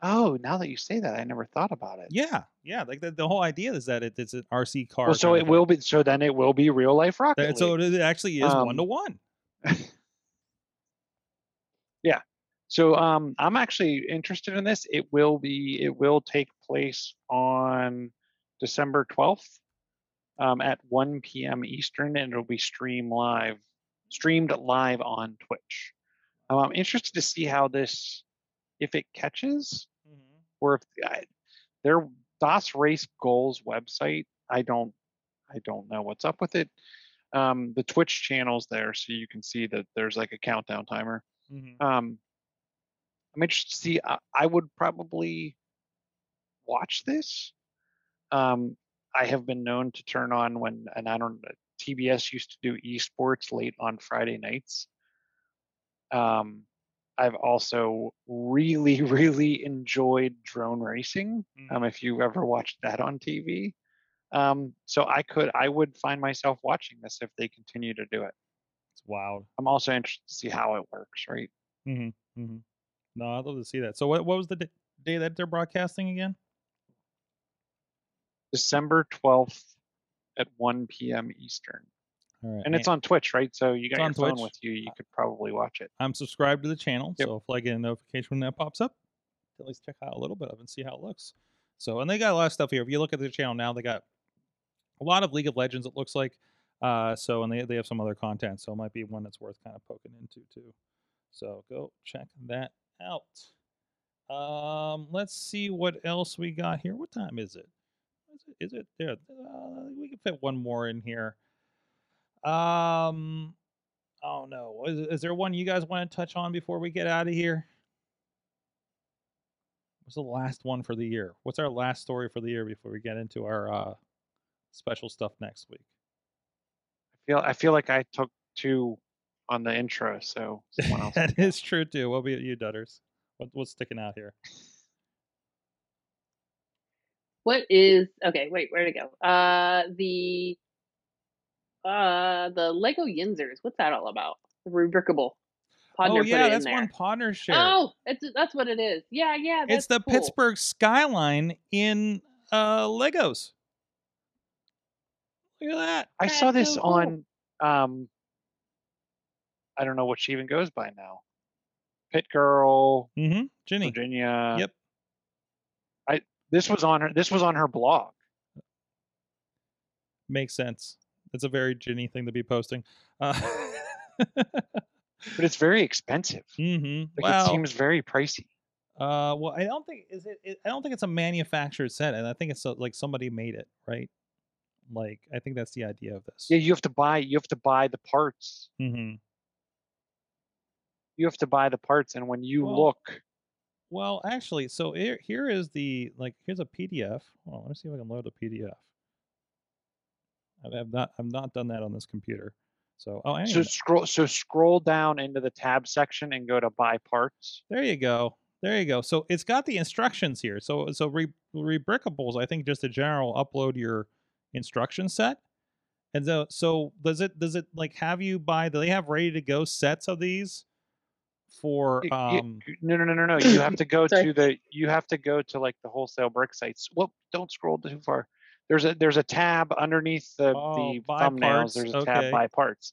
Oh, now that you say that, I never thought about it. Yeah, yeah. Like the, the whole idea is that it, it's an RC car. Well, so it will be. So then it will be real life Rocket That- So it actually is one to Um, one. So um, I'm actually interested in this. It will be. It will take place on December 12th um, at 1 p.m. Eastern, and it'll be streamed live, streamed live on Twitch. Um, I'm interested to see how this, if it catches, or if I, their DOS Race Goals website. I don't. I don't know what's up with it. Um, the Twitch channel's there, so you can see that there's like a countdown timer. Mhm. Um, I'm interested to see. I, I would probably watch this. Um, I have been known to turn on when, and I don't. TBS used to do esports late on Friday nights. Um, I've also really, really enjoyed drone racing. Um, if you ever watched that on TV, um, so I could, I would find myself watching this if they continue to do it. It's wild. I'm also interested to see how it works. Right. Mm-hmm. Mm-hmm. No, I'd love to see that. So what what was the d- day that they're broadcasting again? December 12th at 1 p.m. Eastern. All right. And it's on Twitch, right? So you got on your phone Twitch. with you. You could probably watch it. I'm subscribed to the channel, Yep. so if I get a notification when that pops up, at least check out a little bit of it and see how it looks. So, and they got a lot of stuff here. If you look at their channel now, they got a lot of League of Legends. It looks like. Uh, so, and they they have some other content, so it might be one that's worth kind of poking into too. So go check that out. Um, let's see what else we got here. What time is it? Is it? Is it there? Uh, we can fit one more in here. Um, Oh no, is, is there one you guys want to touch on before we get out of here? What's the last one for the year? What's our last story for the year before we get into our uh, special stuff next week? I feel I feel like I took two on the intro, so someone else. that is true too. What about you, Dutters? What, what's sticking out here? What is okay? Wait, where to go? Uh, the uh the Lego Yinzers. What's that all about? The Rebrickable. Podner oh yeah, that's one Podner shared. Oh, it's that's what it is. Yeah, yeah. it's the cool. Pittsburgh skyline in uh, Legos. Look at that. I saw this so cool. on um I don't know what she even goes by now. PittGirl, Mm-hmm. Ginny. Virginia. Yep. I This was on her this was on her blog. Makes sense. It's a very Ginny thing to be posting. Uh, But it's very expensive. mm-hmm. Like Well, it seems very pricey. uh, well, I don't think is it, it. I don't think it's a manufactured set, and I think it's a, like somebody made it, right? Like I think that's the idea of this. Yeah, you have to buy you have to buy the parts. Mm-hmm. You have to buy the parts and when you Well, look Well, actually, so here, here is the like here's a PDF. On, let me see if I can load a PDF. I have not I've not done that on this computer. So oh, so scroll so scroll down into the tab section and go to buy parts. There you go. There you go. So it's got the instructions here. So so re, rebrickables, I think just a general upload your instruction set. And so so does it does it like have you buy do they have ready to go sets of these for Y- y- um no no no no no. You have to go to the you have to go to like the wholesale brick sites. Well, don't scroll too far. There's a there's a tab underneath the, Oh, the thumbnails. parts, There's a okay. tab buy parts.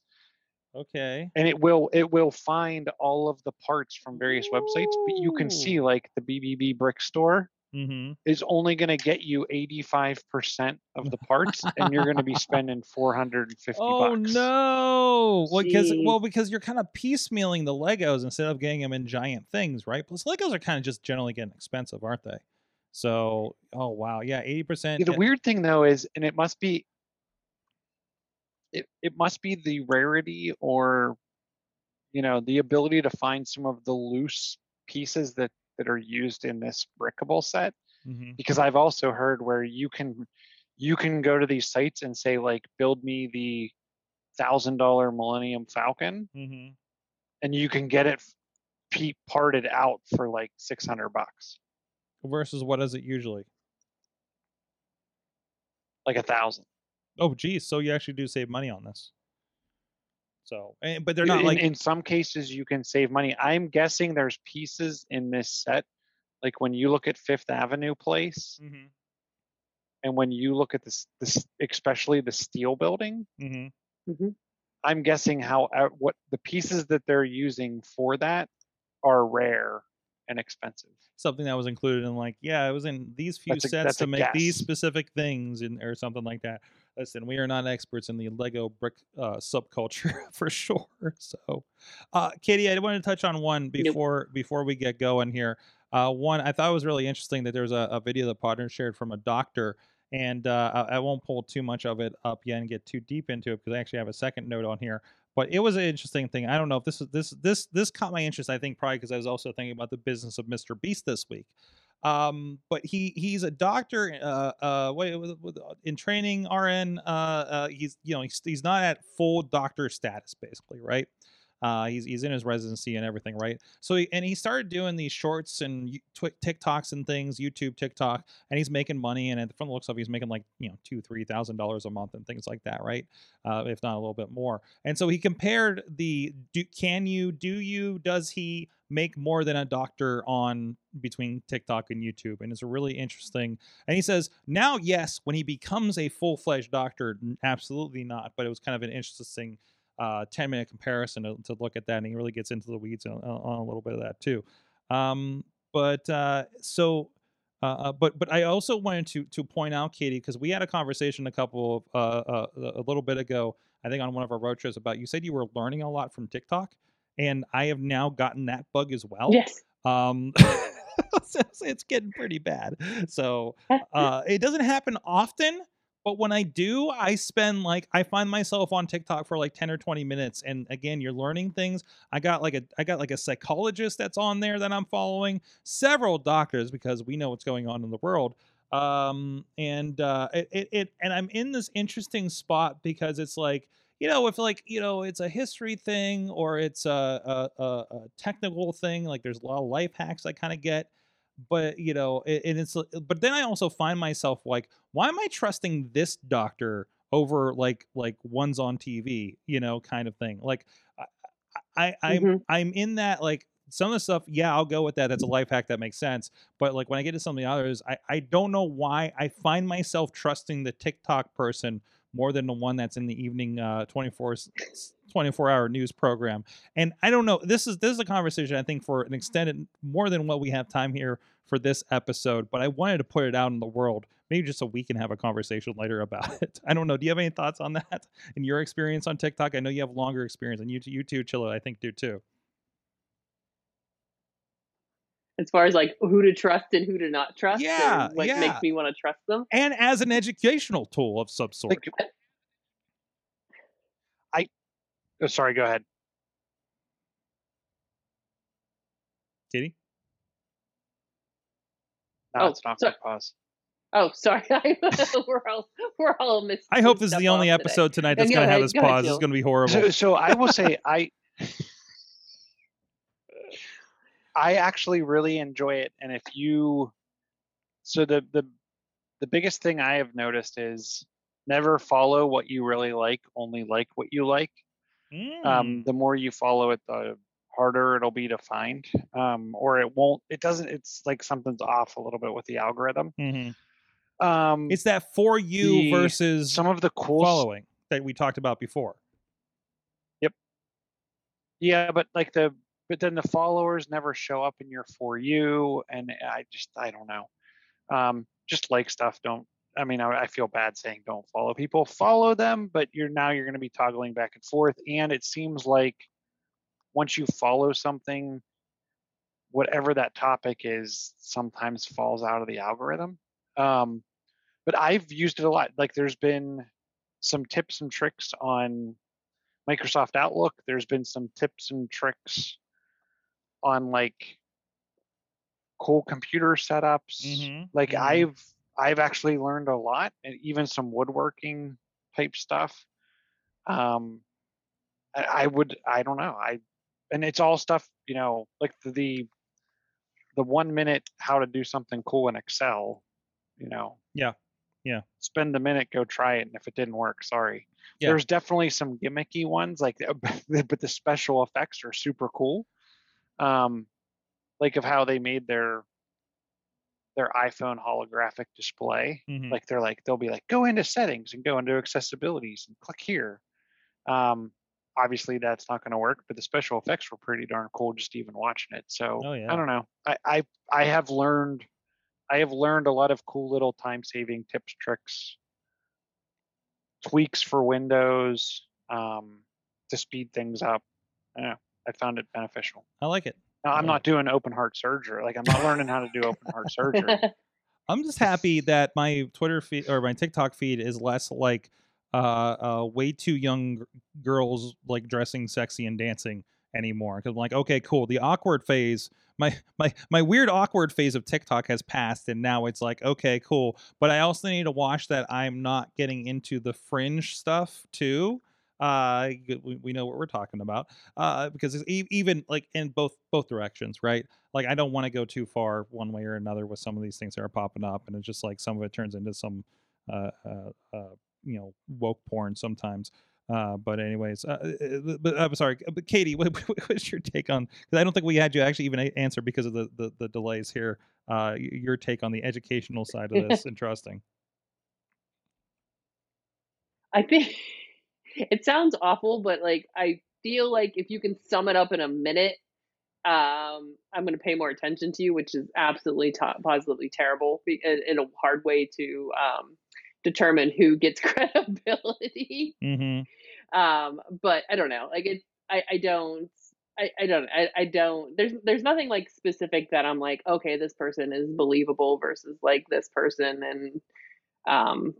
okay. and it will it will find all of the parts from various websites but you can see like the bbb brick store Mm-hmm. is only going to get you 85% of the parts and you're going to be spending 450 Oh bucks no! Well, because well, Jeez. because you're kind of piecemealing the Legos instead of getting them in giant things, right? Plus, Legos are kind of just generally getting expensive, aren't they? So, oh wow, yeah, eighty percent. Yeah, the weird thing though is and it must be it, it must be the rarity or you know the ability to find some of the loose pieces that that are used in this brickable set hmm because I've also heard where you can you can go to these sites and say like build me the thousand dollar Millennium Falcon hmm and you can get it pe- parted out for like six hundred bucks, Versus what is it usually? like a thousand. Oh, geez, so you actually do save money on this. So, and, but they're not in, like in some cases you can save money. I'm guessing there's pieces in this set, like when you look at Fifth Avenue Place Mhm, and when you look at this this especially the steel building, mhm. I'm guessing how uh, what the pieces that they're using for that are rare and expensive. something that was included in like yeah it was in these few That's sets that's to a make these specific things and or something like that listen we are not experts in the lego brick uh, subculture for sure so uh katie i wanted to touch on one before before we get going here uh one i thought was really interesting that there's a, a video that partner shared from a doctor and uh, I, I won't pull too much of it up yet and get too deep into it because I actually have a second note on here. But it was an interesting thing. I don't know if this is this this this caught my interest. I think probably because I was also thinking about the business of Mr. Beast this week. Um, but he he's a doctor. Uh, uh, wait, with, with, in training, RN. Uh, uh, he's you know he's he's not at full doctor status basically, right? Uh, he's he's in his residency and everything, right? So he, and he started doing these shorts and TikToks and things, YouTube, TikTok, and he's making money. And from the looks of, he's making like you know two, three thousand dollars a month and things like that, right? Uh, if not a little bit more. And so he compared the do, can you, do you, does he make more than a doctor on between TikTok and YouTube? And it's a really interesting. And he says now, yes, when he becomes a full fledged doctor, absolutely not. But it was kind of an interesting uh, 10 minute comparison to, to look at that. And he really gets into the weeds on, on a little bit of that too. Um, but uh, so, uh, uh, but but I also wanted to to point out, Katie, because we had a conversation a couple of uh, uh, a little bit ago, I think on one of our road shows about you said you were learning a lot from TikTok, and I have now gotten that bug as well. Yes. Um, it's- it's getting pretty bad. So uh, it doesn't happen often, but when I do, I spend like I find myself on TikTok for like 10 or 20 minutes and again, you're learning things. I got like a I got like a psychologist that's on there that I'm following, several doctors because we know what's going on in the world. Um and uh it it, it and I'm in this interesting spot because it's like you know, if like you know, it's a history thing or it's a a, a, a technical thing, like there's a lot of life hacks I kind of get, but you know, it, and it's but then I also find myself like, why am I trusting this doctor over like like ones on TV, you know, kind of thing. Like I, I I'm Mhm. I'm in that like some of the stuff, yeah, I'll go with that. That's a life hack that makes sense. But like when I get to some of the others, I, I don't know why I find myself trusting the TikTok person more than the one that's in the evening uh 24 s- s- 24 hour news program. And I don't know. This is this is a conversation I think for an extended more than what we have time here for this episode, but I wanted to put it out in the world. Maybe just so we can have a conversation later about it. I don't know. Do you have any thoughts on that in your experience on TikTok? I know you have longer experience, and you, you too, Chilla, I think do too. As far as like who to trust and who to not trust, or Yeah, what yeah. makes me want to trust them. And as an educational tool of some sort. Like, I, oh, sorry, go ahead. Katie? No, Oh, it's not sorry. for pause. Oh, sorry, we're all we're all missed. I hope this is the only episode tonight that's going to have ahead, this ahead, pause. This is Jill. going to be horrible. So, so I will say I I actually really enjoy it and if you so the the the biggest thing I have noticed is never follow what you really like, only like what you like. Um Mm. the more you follow it the harder it'll be to find um or it won't it doesn't it's like something's off a little bit with the algorithm. Mhm. Um It's that for you the- versus some of the cool following that we talked about before. Yep. Yeah, but like the but then the followers never show up in your for you, and I just I don't know. Um, just like stuff. Don't. I mean, I, I feel bad saying don't follow people. Follow them, but you're now you're going to be toggling back and forth, and it seems like once you follow something, whatever that topic is, sometimes falls out of the algorithm. Um, but I've used it a lot. Like there's been some tips and tricks on Microsoft Outlook. There's been some tips and tricks on like cool computer setups. Mhm, Like mhm. I've I've actually learned a lot, and even some woodworking type stuff. Um, I, I would I don't know I, and it's all stuff you know like the the, the one minute how to do something cool in Excel. You know. Yeah, yeah. Spend a minute, go try it, and if it didn't work, sorry Yeah. there's definitely some gimmicky ones like but the special effects are super cool um like of how they made their their iphone holographic display Mhm. like they're like they'll be like go into settings and go into accessibilities and click here um obviously that's not going to work but the special effects were pretty darn cool just even watching it so Oh, yeah. i don't know I, I i have learned i have learned a lot of cool little time saving tips tricks tweaks for windows um to speed things up yeah i found it beneficial I like it. now i'm Yeah. not doing open heart surgery like i'm not learning how to do open heart surgery I'm just happy that my Twitter feed or my TikTok feed is less like uh, uh way too young girls like dressing sexy and dancing anymore. Because I'm like, okay, cool. The awkward phase, my my my weird awkward phase of TikTok has passed, and now it's like, okay, cool. But I also need to watch that I'm not getting into the fringe stuff too. Uh, we, we know what we're talking about. Uh, because it's e- even like in both both directions, right? like I don't want to go too far one way or another with some of these things that are popping up, and it's just like some of it turns into some, uh, uh, uh you know, woke porn sometimes. Uh, but anyways, uh, uh, but I'm sorry, but Katie, what, what's your take on? Because I don't think we had you actually even answer because of the the, the delays here. Uh, your take on the educational side of this and trusting. I think it sounds awful, but like I feel like if you can sum it up in a minute, um, I'm going to pay more attention to you, which is absolutely to- positively terrible in, and a hard way to um, determine who gets credibility. Mm-hmm. Um, but I don't know. Like it's I, I don't I, I don't I, I don't there's there's nothing like specific that I'm like, okay, this person is believable versus like this person and um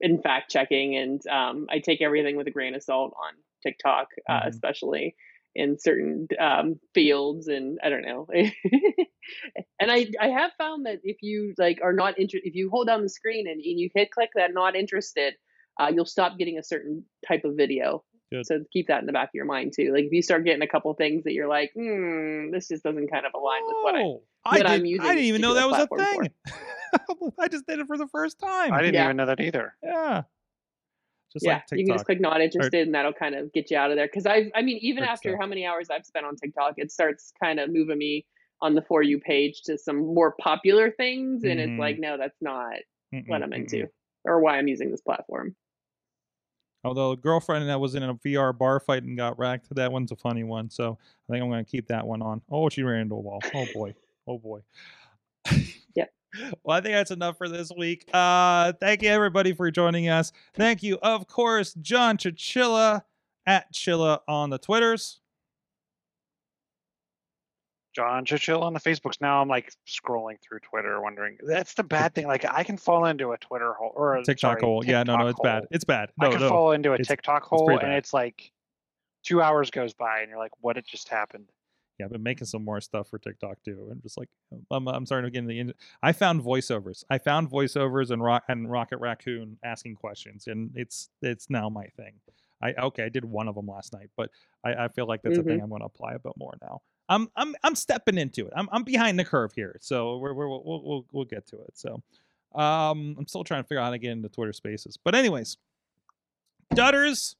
in fact checking, and um, I take everything with a grain of salt on TikTok, uh, Mhm. especially in certain um, fields, and I don't know. and I I have found that if you like are not interested, if you hold down the screen and, and you hit click that not interested, uh, you'll stop getting a certain type of video. Good. So keep that in the back of your mind too. Like if you start getting a couple things that you're like, hmm, this just doesn't kind of align with what I. Oh, I, that I'm did, using I didn't even know that was a thing. I just did it for the first time. I didn't Yeah. even know that either. yeah. Just yeah, like you can just click not interested, and that'll kind of get you out of there. Because I, I mean, even after stuff. how many hours I've spent on TikTok, it starts kind of moving me on the for you page to some more popular things, and Mhm. it's like, no, that's not what Mm-mm, I'm mm-mm. into or why I'm using this platform. Although a girlfriend that was in a VR bar fight and got wrecked, that one's a funny one. So I think I'm going to keep that one on. Oh, she ran into a wall. Oh boy. Oh boy. Yep. Well, I think that's enough for this week. Uh, thank you everybody for joining us. Thank you, of course, John Chichilla at Chilla on the Twitters. John Chichill on the Facebooks. Now I'm like scrolling through Twitter, wondering. That's the bad thing. Like I can fall into a Twitter hole or a, TikTok sorry, hole. Yeah, no, no, TikTok it's bad. It's bad. I No, can no. fall into a it's- TikTok hole, pretty and it's like two hours goes by, and you're like, "What had just happened?" Yeah, I've been making some more stuff for TikTok too, and just like I'm, I'm starting to get in the. I found voiceovers. I found voiceovers and rock and Rocket Raccoon asking questions, and it's it's now my thing. I okay, I did one of them last night, but I, I feel like that's a thing mm-hmm. I'm going to apply a bit more now. I'm I'm I'm stepping into it. I'm I'm behind the curve here, so we're, we're we'll, we'll we'll get to it. So, um, I'm still trying to figure out how to get into Twitter Spaces, but anyways, Dutters,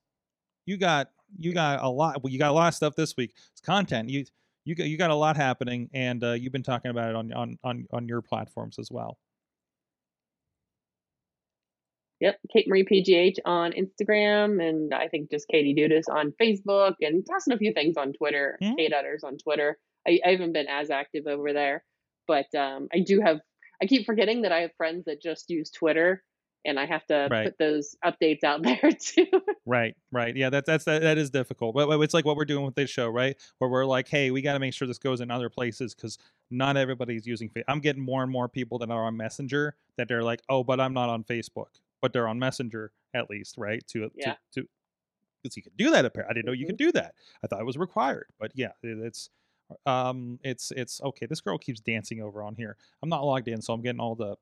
you got you got a lot. Well, you got a lot of stuff this week. It's content. You you got you got a lot happening, and uh, you've been talking about it on on on on your platforms as well. Yep, Kate Marie PGH on Instagram, and I think just Katie Dudas on Facebook, and tossing a few things on Twitter. Mhm. Kate Utters on Twitter. I, I haven't been as active over there, but um, I do have. I keep forgetting that I have friends that just use Twitter, and I have to Right. put those updates out there too. Right, right. Yeah, that's that's that, that is difficult. But but it's like what we're doing with this show, right? Where we're like, hey, we got to make sure this goes in other places because not everybody's using. Fa- I'm getting more and more people that are on Messenger that they're like, oh, but I'm not on Facebook, but they're on Messenger at least, right? To Yeah. to to because you could do that. Apparently, I didn't know you could do that. I thought it was required, but yeah, it- it's um, it's it's okay. This girl keeps dancing over on here. I'm not logged in, so I'm getting all the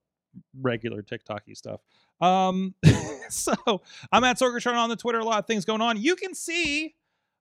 regular TikToky stuff. Um, so I'm at Sorgatron on the Twitter. A lot of things going on. You can see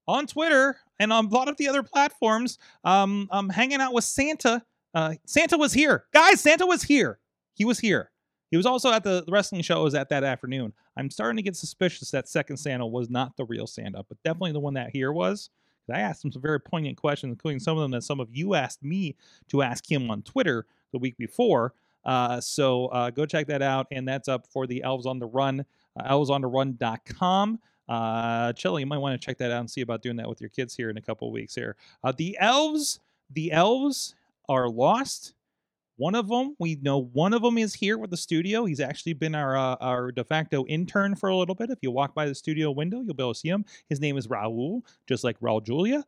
on Twitter and on a lot of the other platforms. Um, I'm hanging out with Santa. Uh, Santa was here, guys. Santa was here. He was here. He was also at the wrestling show. Was at that afternoon. I'm starting to get suspicious that second Santa was not the real Santa, but definitely the one that here was. I asked him some very poignant questions, including some of them that some of you asked me to ask him on Twitter the week before. Uh, so uh, go check that out, and that's up for the Elves on the Run, uh, elvesontheRun.com. Uh, Chili, you might want to check that out and see about doing that with your kids here in a couple weeks. Here, uh, the elves, the elves are lost. One of them, we know one of them is here with the studio. He's actually been our uh, our de facto intern for a little bit. If you walk by the studio window, you'll be able to see him. His name is Raul, just like Raul Julia.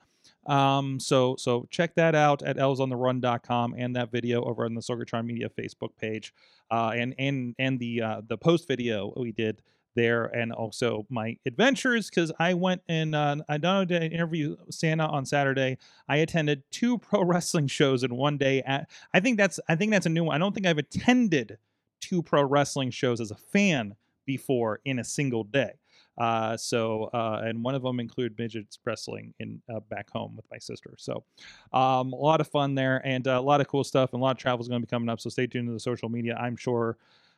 Um, so so check that out at elvesontheRun.com and that video over on the Sorgatron Media Facebook page, uh, and and and the uh, the post video we did there, and also my adventures because I went and uh, I did I interview Santa on Saturday, I attended two pro wrestling shows in one day. At I think that's I think that's a new one. I don't think I've attended two pro wrestling shows as a fan before in a single day. Uh, so, uh, and one of them included midgets wrestling in uh, back home with my sister. So, um, a lot of fun there and uh, a lot of cool stuff and a lot of travel is going to be coming up. So, stay tuned to the social media. I'm sure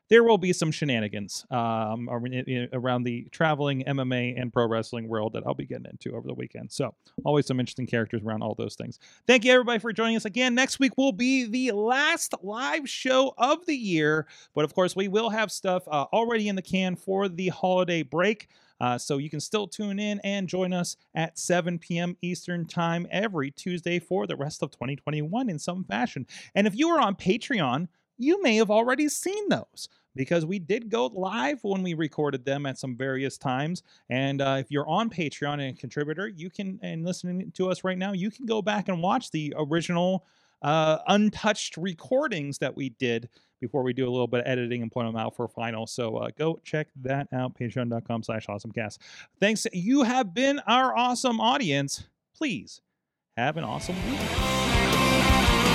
there will be some shenanigans um, around the traveling MMA and pro wrestling world that I'll be getting into over the weekend. So, always some interesting characters around all those things. Thank you, everybody, for joining us again. Next week will be the last live show of the year. But of course, we will have stuff uh, already in the can for the holiday break. Uh, so you can still tune in and join us at 7 p.m. Eastern Time every Tuesday for the rest of 2021 in some fashion. And if you are on Patreon, you may have already seen those because we did go live when we recorded them at some various times. And uh, if you're on Patreon and a contributor, you can, and listening to us right now, you can go back and watch the original uh, untouched recordings that we did before we do a little bit of editing and point them out for final. So uh, go check that out, patreon.com slash awesomecast. Thanks. You have been our awesome audience. Please have an awesome week.